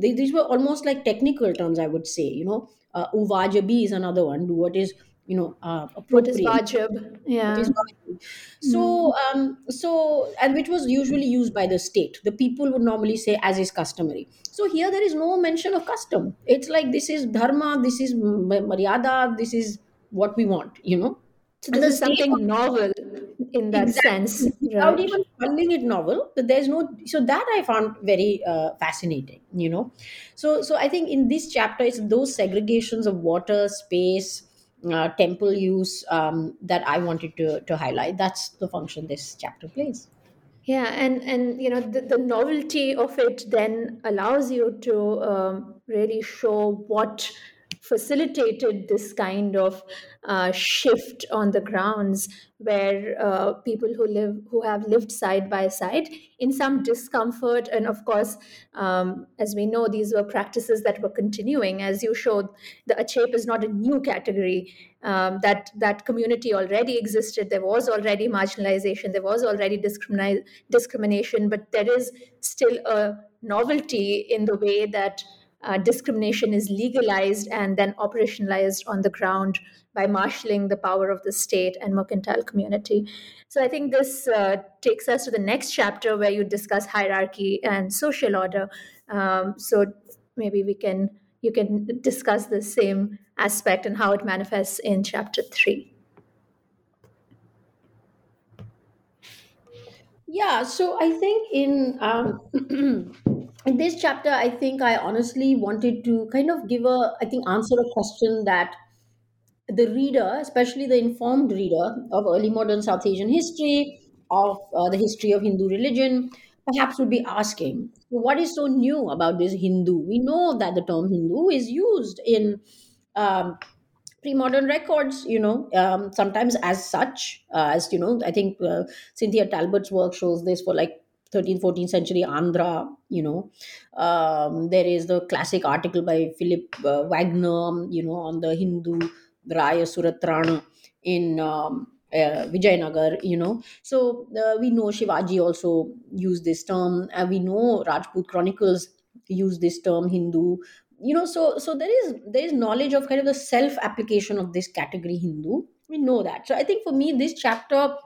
these were almost like technical terms i would say you know. Uh, uvajabi is another one. Do what is you know uh, What is wajib? Yeah. Is wajib. so um so and which was usually used by the state the people would normally say as is customary so here there is no mention of custom it's like this is dharma this is ma- maryada this is what we want you know So and this the is something novel in that sense, exactly without right? even calling it novel but there's no so that i found very uh, fascinating you know so so i think in this chapter it's those segregations of water space uh, temple use um, that i wanted to to highlight. That's the function this chapter plays. Yeah, and and you know the, the novelty of it then allows you to um, really show what facilitated this kind of uh, shift on the grounds where uh, people who live who have lived side by side in some discomfort. And of course um, as we know these were practices that were continuing. As you showed the achep is not a new category um, that that community already existed. There was already marginalization. There was already discrimina- discrimination. But there is still a novelty in the way that uh, discrimination is legalized and then operationalized on the ground by marshalling the power of the state and mercantile community. So I think this uh, takes us to the next chapter where you discuss hierarchy and social order. Um, so maybe we can you can discuss the same aspect and how it manifests in chapter three. yeah so i think in um, in this chapter i think i honestly wanted to kind of give a i think answer a question that the reader, especially the informed reader of early modern South Asian history, of uh, the history of Hindu religion, perhaps would be asking, what is so new about this Hindu? We know that the term Hindu is used in um, pre-modern records, you know, um, sometimes as such, uh, as you know, I think uh, Cynthia Talbot's work shows this for like 13th 14th century andhra you know um, there is the classic article by philip uh, Wagoner you know on the hindu Raya Suratrana in um, uh, Vijayanagar, you know. So uh, we know Shivaji also used this term. Uh, we know Rajput Chronicles use this term Hindu. You know, so so there is there is knowledge of kind of the self application of this category Hindu. We know that. So I think for me, this chapter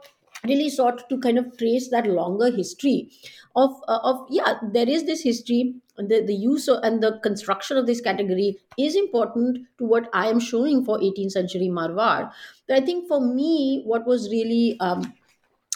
really sought to kind of trace that longer history of uh, of yeah there is this history the, the use of, and the construction of this category is important to what i am showing for 18th century marwar. But i think for me what was really um,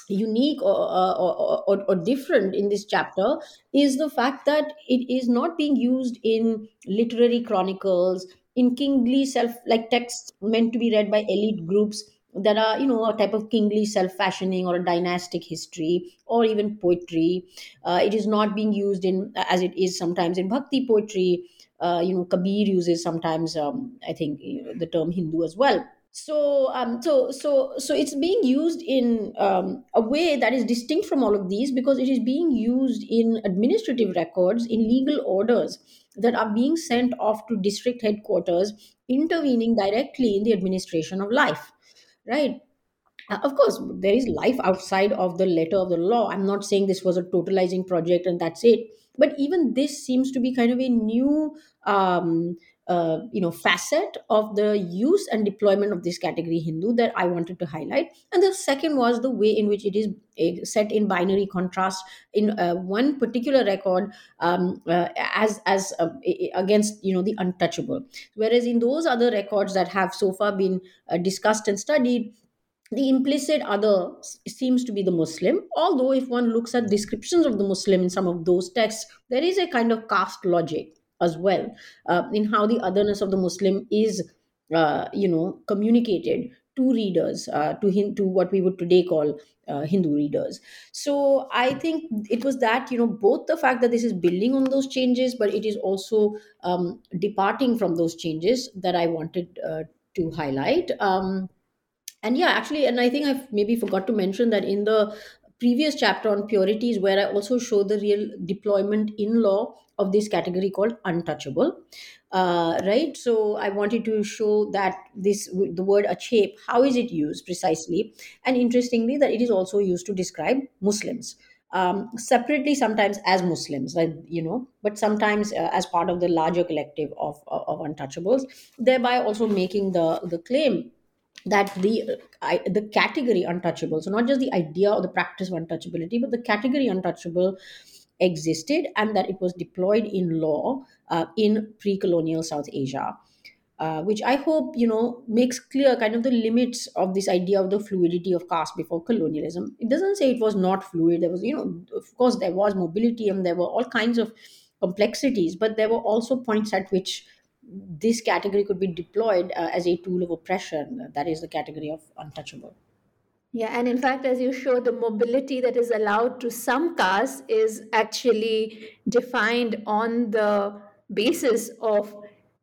unique or, or, or, or, different in this chapter is the fact that it is not being used in literary chronicles in kingly self like texts meant to be read by elite groups that are you know a type of kingly self-fashioning or a dynastic history or even poetry. Uh, it is not being used in as it is sometimes in bhakti poetry. Uh, you know kabir uses sometimes um, i think you know, the term hindu as well. So um, so so so it's being used in um, a way that is distinct from all of these because it is being used in administrative records in legal orders that are being sent off to district headquarters intervening directly in the administration of life right. Uh, of course there is life outside of the letter of the law. I'm not saying this was a totalizing project and that's it. But even this seems to be kind of a new um, uh, you know facet of the use and deployment of this category hindu that i wanted to highlight. And the second was the way in which it is uh, set in binary contrast in uh, one particular record um, uh, as as uh, against you know the untouchable. Whereas in those other records that have so far been uh, discussed and studied the implicit other seems to be the muslim. Although if one looks at descriptions of the muslim in some of those texts there is a kind of caste logic as well uh, in how the otherness of the muslim is uh, you know communicated to readers uh, to hin- to what we would today call uh, hindu readers. So i think it was that you know both the fact that this is building on those changes but it is also um, departing from those changes that i wanted uh, to highlight. Um, and yeah actually and i think i've maybe forgot to mention that in the previous chapter on purities where i also show the real deployment in law of this category called untouchable uh, right? So i wanted to show that this the word achep how is it used precisely? And interestingly that it is also used to describe muslims um, separately sometimes as muslims like you know but sometimes uh, as part of the larger collective of, of, of untouchables thereby also making the the claim that the I, the category untouchable. So not just the idea or the practice of untouchability but the category untouchable existed and that it was deployed in law uh, in pre-colonial south asia uh, which i hope you know makes clear kind of the limits of this idea of the fluidity of caste before colonialism. It doesn't say it was not fluid. There was you know of course there was mobility and there were all kinds of complexities but there were also points at which this category could be deployed uh, as a tool of oppression. That is the category of untouchable. Yeah, and in fact, as you show, the mobility that is allowed to some castes is actually defined on the basis of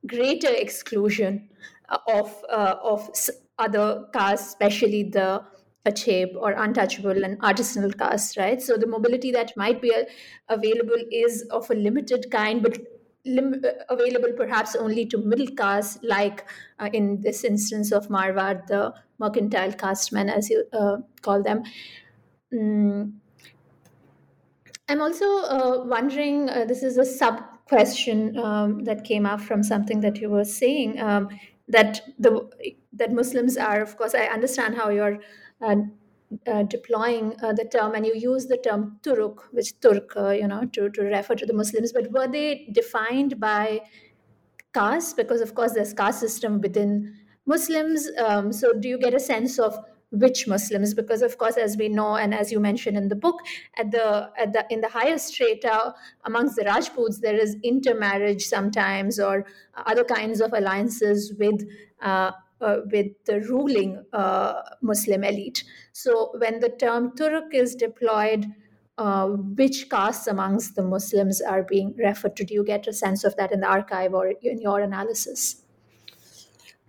greater exclusion uh, of uh, of other castes, especially the achep or untouchable and artisanal castes, right? So the mobility that might be uh, available is of a limited kind, but lim- uh, available perhaps only to middle caste, like uh, in this instance of Marwar, the mercantile castemen, as you uh, call them. Mm. I'm also uh, wondering uh, this is a sub question um, that came up from something that you were saying um, that the that Muslims are, of course, I understand how you're uh, uh, deploying uh, the term and you use the term turuk which turk uh, you know to, to refer to the muslims but were they defined by caste? Because of course there's caste system within muslims. Um, so do you get a sense of which muslims? Because of course as we know and as you mentioned in the book at the at the in the higher strata amongst the rajputs there is intermarriage sometimes or other kinds of alliances with uh, with the ruling uh, Muslim elite. So when the term Turk is deployed, uh, which castes amongst the Muslims are being referred to? Do you get a sense of that in the archive or in your analysis?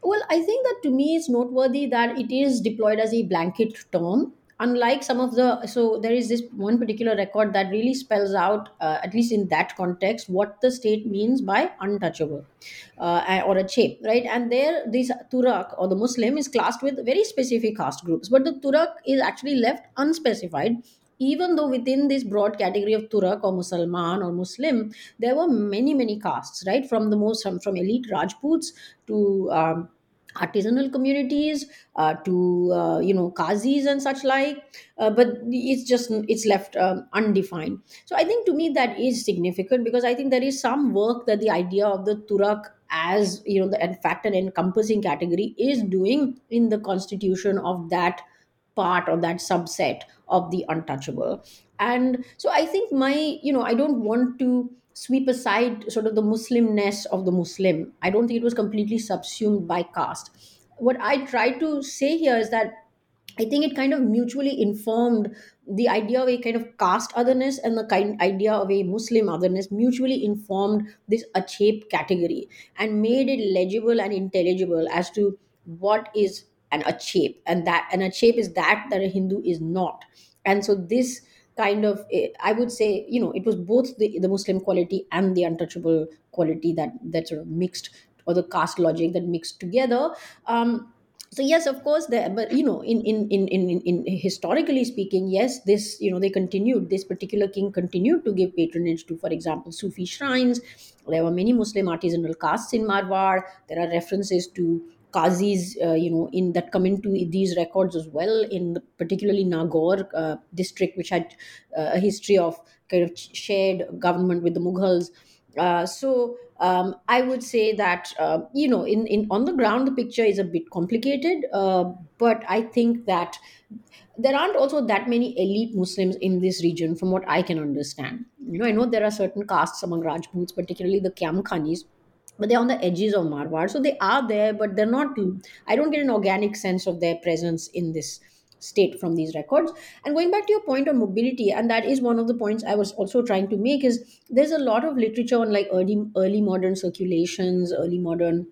Well, I think that to me it's noteworthy that it is deployed as a blanket term unlike some of the so there is this one particular record that really spells out uh, at least in that context what the state means by untouchable uh, or a chep right? And there this turak or the muslim is classed with very specific caste groups but the turak is actually left unspecified. Even though within this broad category of turak or musalman or muslim there were many many castes right? From the most from, from elite rajputs to um, artisanal communities uh, to uh, you know qazis and such like uh, but it's just it's left um, undefined. So i think to me that is significant because i think there is some work that the idea of the turak as you know the in fact an encompassing category is doing in the constitution of that part or that subset of the untouchable. And so i think my you know i don't want to sweep aside sort of the muslimness of the muslim i don't think it was completely subsumed by caste what i try to say here is that I think it kind of mutually informed the idea of a kind of caste otherness and the kind idea of a Muslim otherness mutually informed this Achep category and made it legible and intelligible as to what is an Achep and that an Achep is that that a Hindu is not. And so this kind of eh, I would say you know it was both the, the Muslim quality and the untouchable quality that that sort of mixed or the caste logic that mixed together. Um, so yes of course there but you know in in, in in in in historically speaking yes this you know they continued this particular king continued to give patronage to for example sufi shrines there were many muslim artisanal castes in marwar there are references to qazis uh, you know in that come into these records as well in the, particularly nagaur uh, district which had uh, a history of kind of shared government with the mughals uh, so um, I would say that uh, you know in, in on the ground the picture is a bit complicated, uh, but I think that there aren't also that many elite Muslims in this region, from what I can understand. You know, I know there are certain castes among Rajputs, particularly the Kyamkhanis, but they're on the edges of Marwar, so they are there, but they're not. I don't get an organic sense of their presence in this state from these records and going back to your point on mobility and that is one of the points i was also trying to make is there's a lot of literature on like early early modern circulations early modern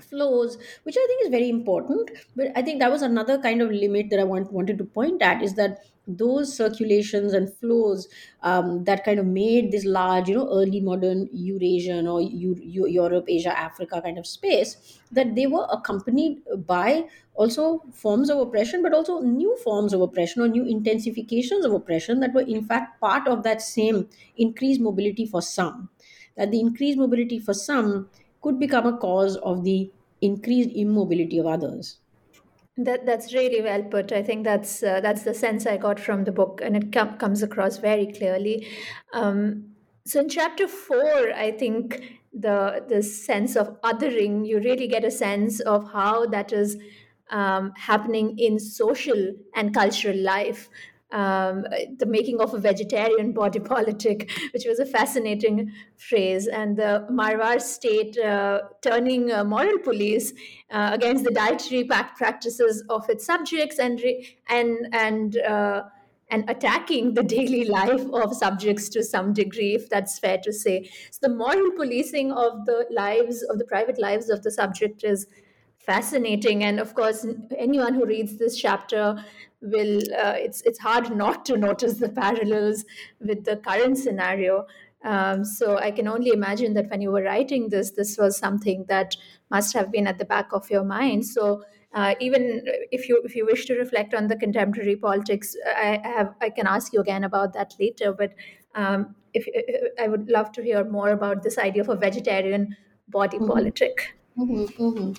flows which i think is very important but i think that was another kind of limit that i want, wanted to point at is that those circulations and flows um, that kind of made this large you know early modern eurasian or Eu- Eu- europe asia africa kind of space that they were accompanied by also forms of oppression but also new forms of oppression or new intensifications of oppression that were in fact part of that same increased mobility for some. That the increased mobility for some could become a cause of the increased immobility of others. That that's really well put. I think that's uh, that's the sense I got from the book, and it com- comes across very clearly. Um, so in chapter four, I think the the sense of othering, you really get a sense of how that is um, happening in social and cultural life um, the making of a vegetarian body politic, which was a fascinating phrase, and the Marwar state uh, turning uh, moral police uh, against the dietary practices of its subjects and and and uh, and attacking the daily life of subjects to some degree, if that's fair to say. So the moral policing of the lives of the private lives of the subject is fascinating and of course anyone who reads this chapter will uh, it's it's hard not to notice the parallels with the current scenario. Um, so i can only imagine that when you were writing this this was something that must have been at the back of your mind. So uh, even if you if you wish to reflect on the contemporary politics i have i can ask you again about that later. But um, if i would love to hear more about this idea of a vegetarian body mm-hmm. politic. Mm-hmm, mm-hmm.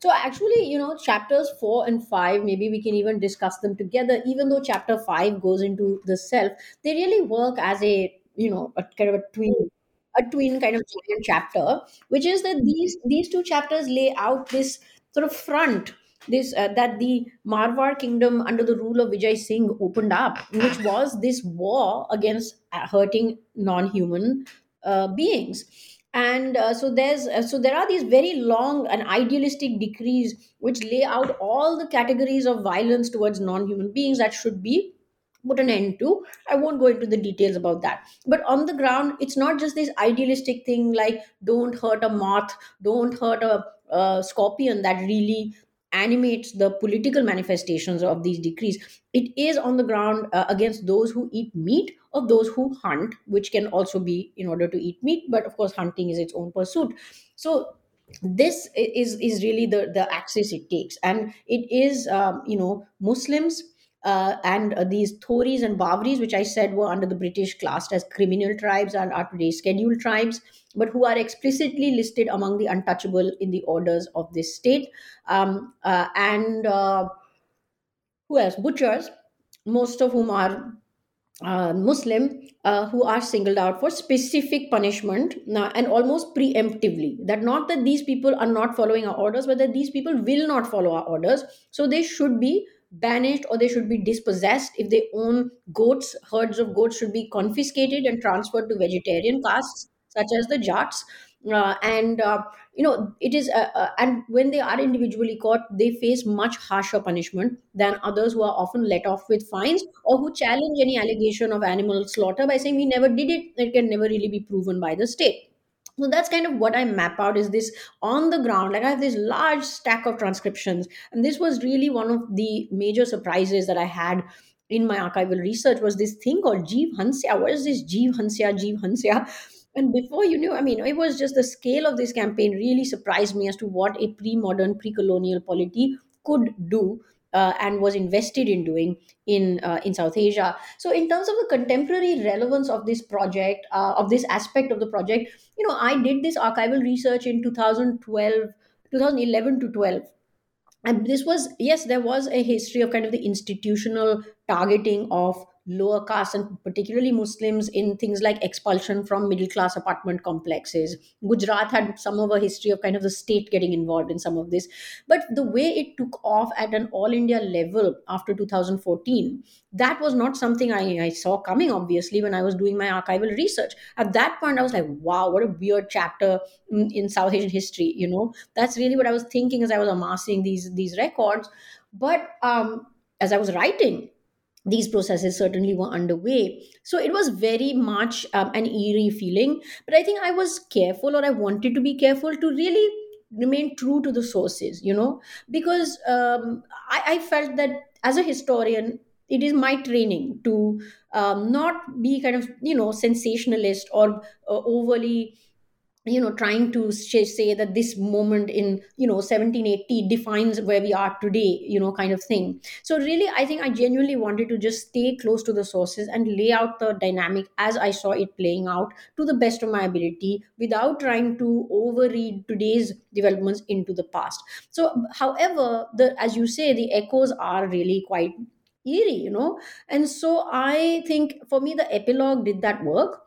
So actually, you know, chapters four and five, maybe we can even discuss them together. Even though chapter five goes into the self, they really work as a you know a kind of a twin a twin kind of chapter, which is that these these two chapters lay out this sort of front this uh, that the Marwar kingdom under the rule of Vijay Singh opened up, which was this war against hurting non-human uh, beings and uh, so there's uh, so there are these very long and idealistic decrees which lay out all the categories of violence towards non-human beings that should be put an end to i won't go into the details about that but on the ground it's not just this idealistic thing like don't hurt a moth don't hurt a, a scorpion that really animates the political manifestations of these decrees. It is on the ground uh, against those who eat meat or those who hunt, which can also be in order to eat meat, but of course, hunting is its own pursuit. So, this is is really the the axis it takes and it is um, you know muslims uh, and uh, these Thoris and Bawris, which I said were under the British classed as criminal tribes and are today scheduled tribes, but who are explicitly listed among the untouchable in the orders of this state. Um, uh, and uh, who else? Butchers, most of whom are uh, Muslim uh, who are singled out for specific punishment uh, and almost preemptively. That not that these people are not following our orders, but that these people will not follow our orders. So they should be banished or they should be dispossessed. If they own goats, herds of goats should be confiscated and transferred to vegetarian castes such as the Jats. Uh, and uh, you know it is uh, uh, and when they are individually caught they face much harsher punishment than others who are often let off with fines or who challenge any allegation of animal slaughter by saying we never did it. It can never really be proven by the state. So that's kind of what i map out is this on the ground. Like i have this large stack of transcriptions and this was really one of the major surprises that i had in my archival research was this thing called jeev hansya. What is this jeev hansya jeev hansya and before you knew, I mean, it was just the scale of this campaign really surprised me as to what a pre modern, pre colonial polity could do. Uh, and was invested in doing in uh, in South Asia. So, in terms of the contemporary relevance of this project, uh, of this aspect of the project, you know, I did this archival research in 2012, 2011 to 12, and this was yes, there was a history of kind of the institutional targeting of lower caste and particularly Muslims in things like expulsion from middle class apartment complexes. Gujarat had some of a history of kind of the state getting involved in some of this. But the way it took off at an all India level after 2014, that was not something I, I saw coming, obviously, when I was doing my archival research. At that point, I was like, wow, what a weird chapter in, in South Asian history. You know, that's really what I was thinking as I was amassing these, these records. But um, as I was writing, these processes certainly were underway. So it was very much um, an eerie feeling. But I think I was careful, or I wanted to be careful to really remain true to the sources, you know, because um, I, I, felt that as a historian, it is my training to um, not be kind of, you know, sensationalist or uh, overly you know trying to say that this moment in you know 1780 defines where we are today you know kind of thing. So really i think i genuinely wanted to just stay close to the sources and lay out the dynamic as i saw it playing out to the best of my ability without trying to overread today's developments into the past. So however the as you say the echoes are really quite eerie you know? And so i think for me the epilogue did that work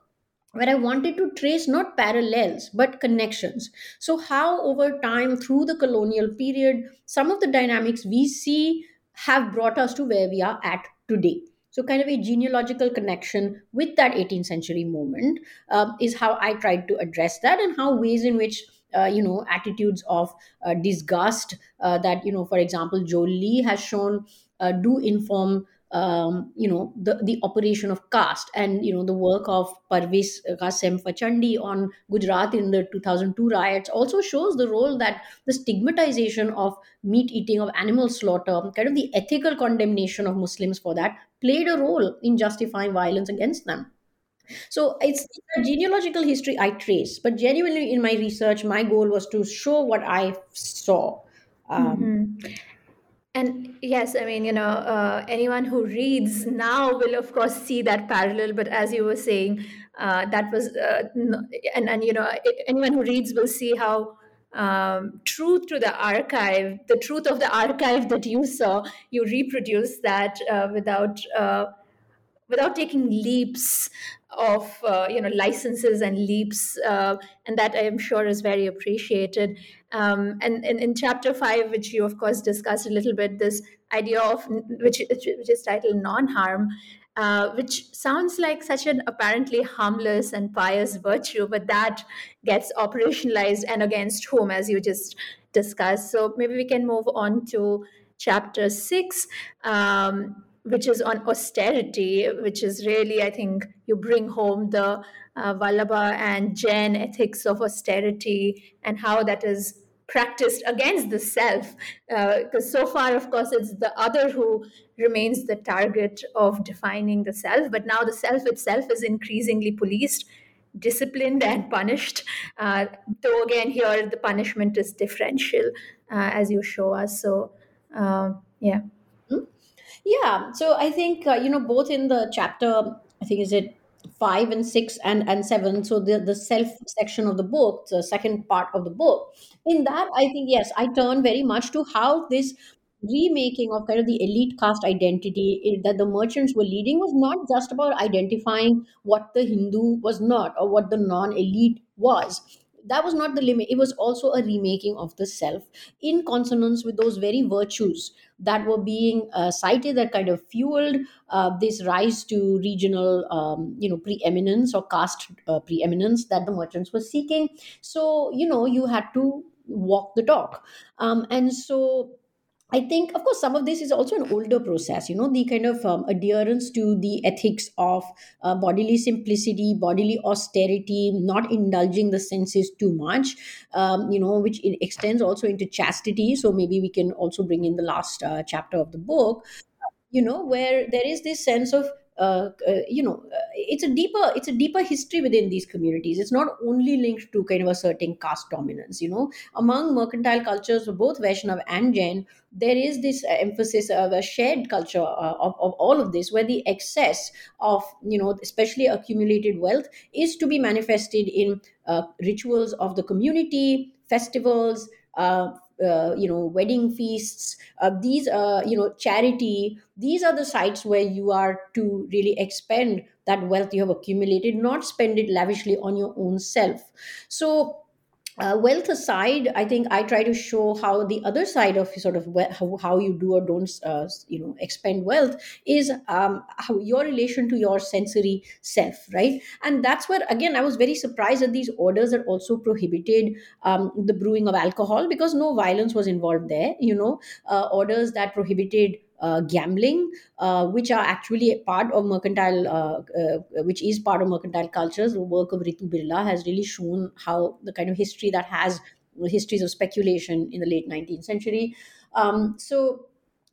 where I wanted to trace not parallels but connections. So, how over time through the colonial period, some of the dynamics we see have brought us to where we are at today. So, kind of a genealogical connection with that 18th century moment um, is how I tried to address that, and how ways in which uh, you know attitudes of uh, disgust uh, that you know, for example, Joel Lee has shown uh, do inform um, you know the, the operation of caste and you know the work of Parvez Qasim Fachandi on Gujarat in the 2002 riots also shows the role that the stigmatization of meat eating of animal slaughter kind of the ethical condemnation of Muslims for that played a role in justifying violence against them so it's a genealogical history I trace but genuinely in my research my goal was to show what I saw um, mm-hmm. And yes, I mean, you know, uh, anyone who reads now will, of course, see that parallel. But as you were saying, uh, that was, uh, and and you know, anyone who reads will see how um, truth to the archive, the truth of the archive that you saw, you reproduce that uh, without uh, without taking leaps of uh, you know licenses and leaps and that i am sure is very appreciated um, and, and, in chapter five which you of course discussed a little bit this idea of which, which is titled non-harm uh, which sounds like such an apparently harmless and pious virtue but that gets operationalized and against whom as you just discussed. So maybe we can move on to chapter six um, which is on austerity, which is really, I think, you bring home the uh, Vallabha and Jain ethics of austerity and how that is practiced against the self. Because uh, so far, of course, it's the other who remains the target of defining the self, but now the self itself is increasingly policed. Disciplined and punished, uh, though again here the punishment is differential, uh, as you show us. So, uh, yeah. Yeah, so I think uh, you know both in the chapter, I think is it five and six and and seven. So the the self section of the book, the second part of the book. In that, I think yes, I turn very much to how this remaking of kind of the elite caste identity eh, that the merchants were leading was not just about identifying what the Hindu was not or what the non-elite was. That was not the limit. It was also a remaking of the self in consonance with those very virtues that were being uh, cited that kind of fueled uh, this rise to regional um, you know preeminence or caste uh, preeminence that the merchants were seeking so you know you had to walk the talk um, and so I think, of course, some of this is also an older process, you know, the kind of um, adherence to the ethics of uh, bodily simplicity, bodily austerity, not indulging the senses too much, um, you know, which extends also into chastity. So maybe we can also bring in the last uh, chapter of the book you know where there is this sense of you know uh, it's a deeper it's a deeper history within these communities. It's not only linked to kind of asserting caste dominance you know. Among mercantile cultures both vaishnav and jain there is this uh, emphasis of a shared culture uh, of, of all of this where the excess of you know especially accumulated wealth is to be manifested in uh, rituals of the community festivals uh, uh, you know wedding feasts uh, these uh, you know charity these are the sites where you are to really expend that wealth you have accumulated not spend it lavishly on your own self. So uh, wealth aside i think i try to show how the other side of sort of we- how, how you do or don't uh, you know expend wealth is um, how your relation to your sensory self right? And that's where again i was very surprised that these orders that also prohibited um, the brewing of alcohol because no violence was involved there you know? Uh, orders that prohibited gambling, uh, which are actually part of mercantile, uh, uh, which is part of mercantile cultures. The work of Ritu Birla has really shown how the kind of history that has histories of speculation in the late 19th century. Um, so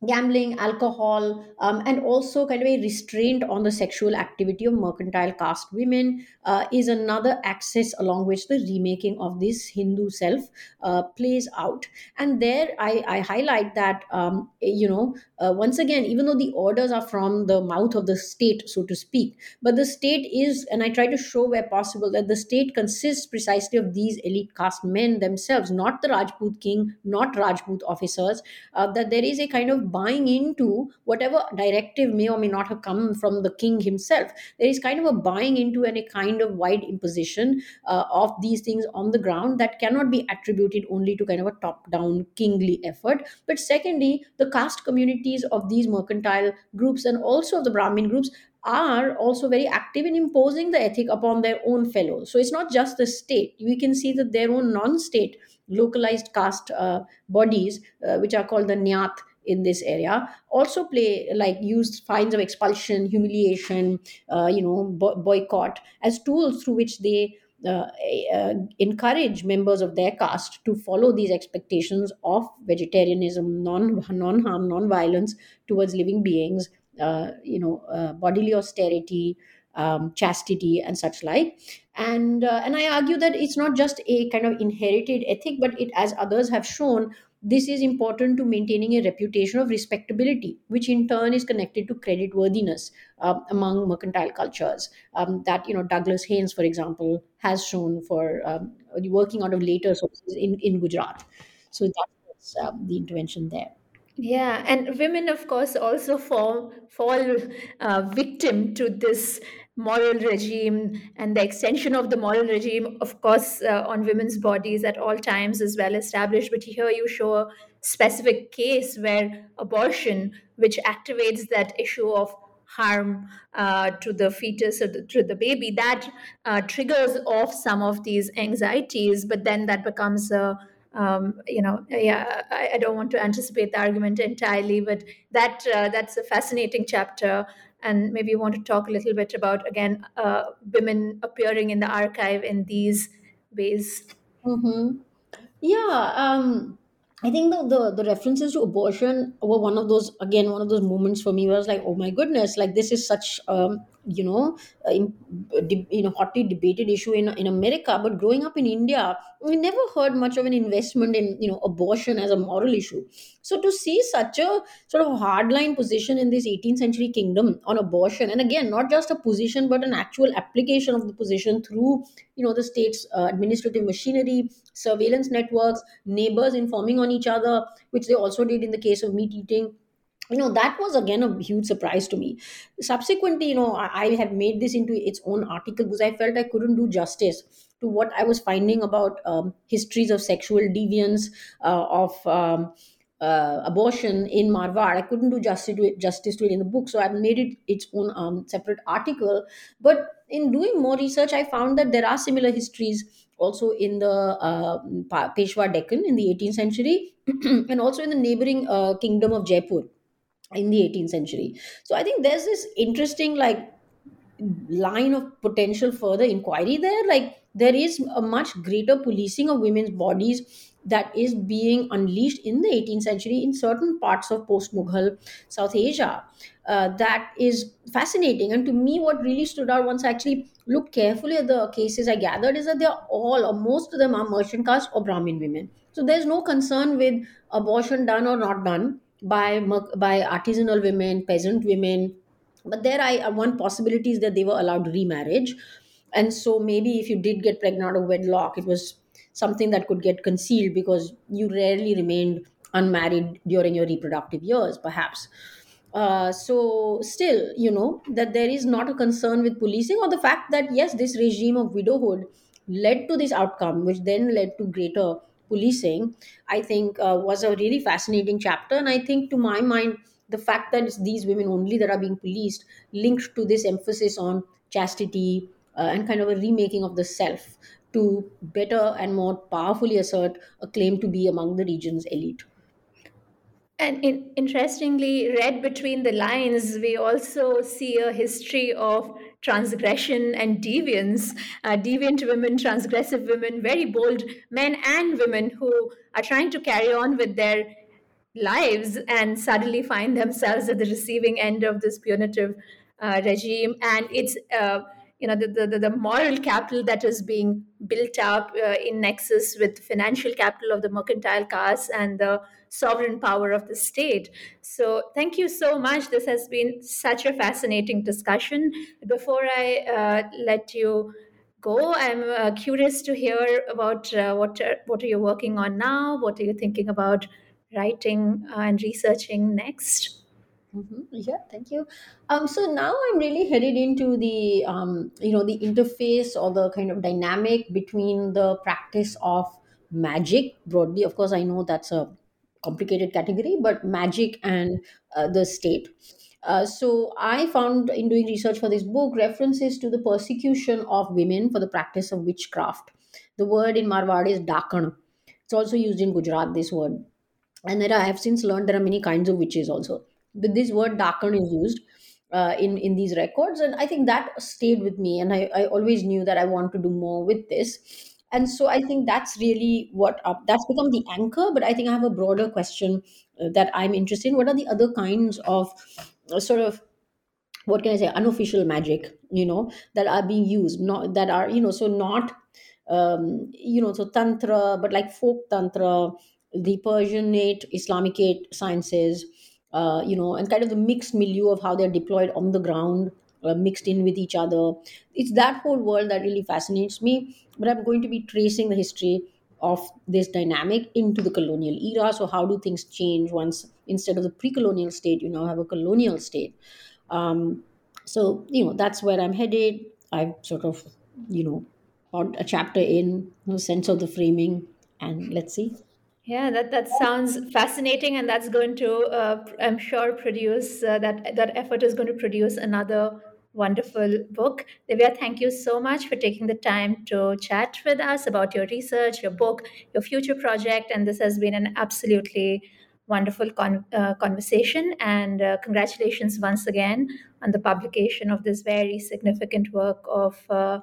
gambling, alcohol, um, and also kind of a restraint on the sexual activity of mercantile caste women uh, is another axis along which the remaking of this Hindu self uh, plays out. And there I, I highlight that, um, you know, uh, once again, even though the orders are from the mouth of the state, so to speak, but the state is, and I try to show where possible, that the state consists precisely of these elite caste men themselves, not the Rajput king, not Rajput officers, uh, that there is a kind of buying into whatever directive may or may not have come from the king himself. There is kind of a buying into and a kind of wide imposition uh, of these things on the ground that cannot be attributed only to kind of a top down kingly effort. But secondly, the caste communities of these mercantile groups and also of the Brahmin groups are also very active in imposing the ethic upon their own fellows. So it's not just the state. We can see that their own non state localized caste uh, bodies, uh, which are called the Nyat in this area, also play like use fines of expulsion, humiliation, uh, you know, bo- boycott as tools through which they uh, uh, encourage members of their caste to follow these expectations of vegetarianism, non non harm, non violence towards living beings, uh, you know, uh, bodily austerity, um, chastity, and such like. And uh, and I argue that it's not just a kind of inherited ethic, but it, as others have shown, this is important to maintaining a reputation of respectability, which in turn is connected to creditworthiness um, among mercantile cultures. Um, that you know, Douglas Haynes, for example, has shown for um, working out of later sources in, in Gujarat. So that's um, the intervention there. Yeah, and women, of course, also fall fall uh, victim to this moral regime and the extension of the moral regime, of course, uh, on women's bodies at all times is well established. But here you show a specific case where abortion, which activates that issue of harm uh, to the fetus or the, to the baby, that uh, triggers off some of these anxieties, but then that becomes a um, you know, yeah, I, I, don't want to anticipate the argument entirely, but that uh, that's a fascinating chapter. And maybe you want to talk a little bit about again uh, women appearing in the archive in these ways. Mm-hmm. Yeah, um, I think the, the the references to abortion were one of those again one of those moments for me where I was like, oh my goodness, like this is such um, you know in, you know hotly debated issue in in America. But growing up in India, we never heard much of an investment in you know abortion as a moral issue. So to see such a sort of hardline position in this 18th century kingdom on abortion, and again not just a position but an actual application of the position through you know the state's uh, administrative machinery, surveillance networks, neighbors informing on each other, which they also did in the case of meat eating you know that was again a huge surprise to me subsequently you know i, I have made this into its own article because i felt i couldn't do justice to what i was finding about um, histories of sexual deviance uh, of um, uh, abortion in Marwar. I couldn't do justice to it, justice to it in the book, so I made it its own um, separate article. But in doing more research, I found that there are similar histories also in the uh, Peshwa Deccan in the 18th century, and also in the neighboring uh, kingdom of Jaipur in the 18th century. So i think there's this interesting like line of potential further inquiry there. Like there is a much greater policing of women's bodies that is being unleashed in the 18th century in certain parts of post mughal south asia. Uh, that is fascinating. And to me what really stood out once i actually looked carefully at the cases i gathered is that they're all or most of them are merchant caste or brahmin women. So there's no concern with abortion done or not done by by artisanal women, peasant women. But there, I one possibility is that they were allowed remarriage, and so maybe if you did get pregnant out of wedlock, it was something that could get concealed because you rarely remained unmarried during your reproductive years, perhaps. Uh, so still, you know that there is not a concern with policing or the fact that yes, this regime of widowhood led to this outcome, which then led to greater policing, I think uh, was a really fascinating chapter. And I think, to my mind, the fact that it's these women only that are being policed linked to this emphasis on chastity uh, and kind of a remaking of the self to better and more powerfully assert a claim to be among the region's elite. And in, interestingly, read between the lines, we also see a history of transgression and deviance. Uh, deviant women, transgressive women, very bold men and women who are trying to carry on with their lives and suddenly find themselves at the receiving end of this punitive uh, regime. And it's uh, you know the, the, the moral capital that is being built up uh, in nexus with financial capital of the mercantile class and the sovereign power of the state. So thank you so much. This has been such a fascinating discussion. Before i uh, let you go i'm uh, curious to hear about uh, what are, what are you working on now? What are you thinking about writing and researching next Mm-hmm. Yeah, thank you. Um, so now I'm really headed into the um, you know, the interface or the kind of dynamic between the practice of magic broadly. Of course, I know that's a complicated category, but magic and uh, the state. Uh, so I found in doing research for this book references to the persecution of women for the practice of witchcraft. The word in Marwari is dakan. It's also used in Gujarat. This word, and there I have since learned there are many kinds of witches also this word dakan is used uh, in in these records and i think that stayed with me and I, I always knew that i want to do more with this. And so i think that's really what uh, that's become the anchor but i think i have a broader question uh, that i'm interested in. What are the other kinds of uh, sort of what can i say unofficial magic you know that are being used? Not that are you know so not um, you know so tantra but like folk tantra the persianate islamicate sciences uh, you know, and kind of the mixed milieu of how they're deployed on the ground, uh, mixed in with each other. It's that whole world that really fascinates me. But I'm going to be tracing the history of this dynamic into the colonial era. So, how do things change once instead of the pre colonial state, you now have a colonial state? Um, so, you know, that's where I'm headed. I've sort of, you know, got a chapter in, no sense of the framing, and let's see. Yeah, that, that sounds fascinating, and that's going to, uh, I'm sure, produce uh, that that effort is going to produce another wonderful book. Divya, thank you so much for taking the time to chat with us about your research, your book, your future project, and this has been an absolutely wonderful con- uh, conversation. And uh, congratulations once again on the publication of this very significant work of uh,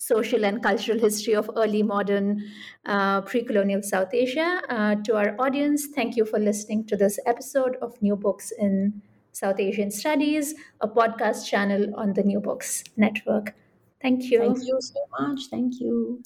social and cultural history of early modern uh, pre colonial South Asia. Uh, to our audience, thank you for listening to this episode of New Books in South Asian Studies, a podcast channel on the New Books Network. Thank you. Thank you. you so much. Thank you.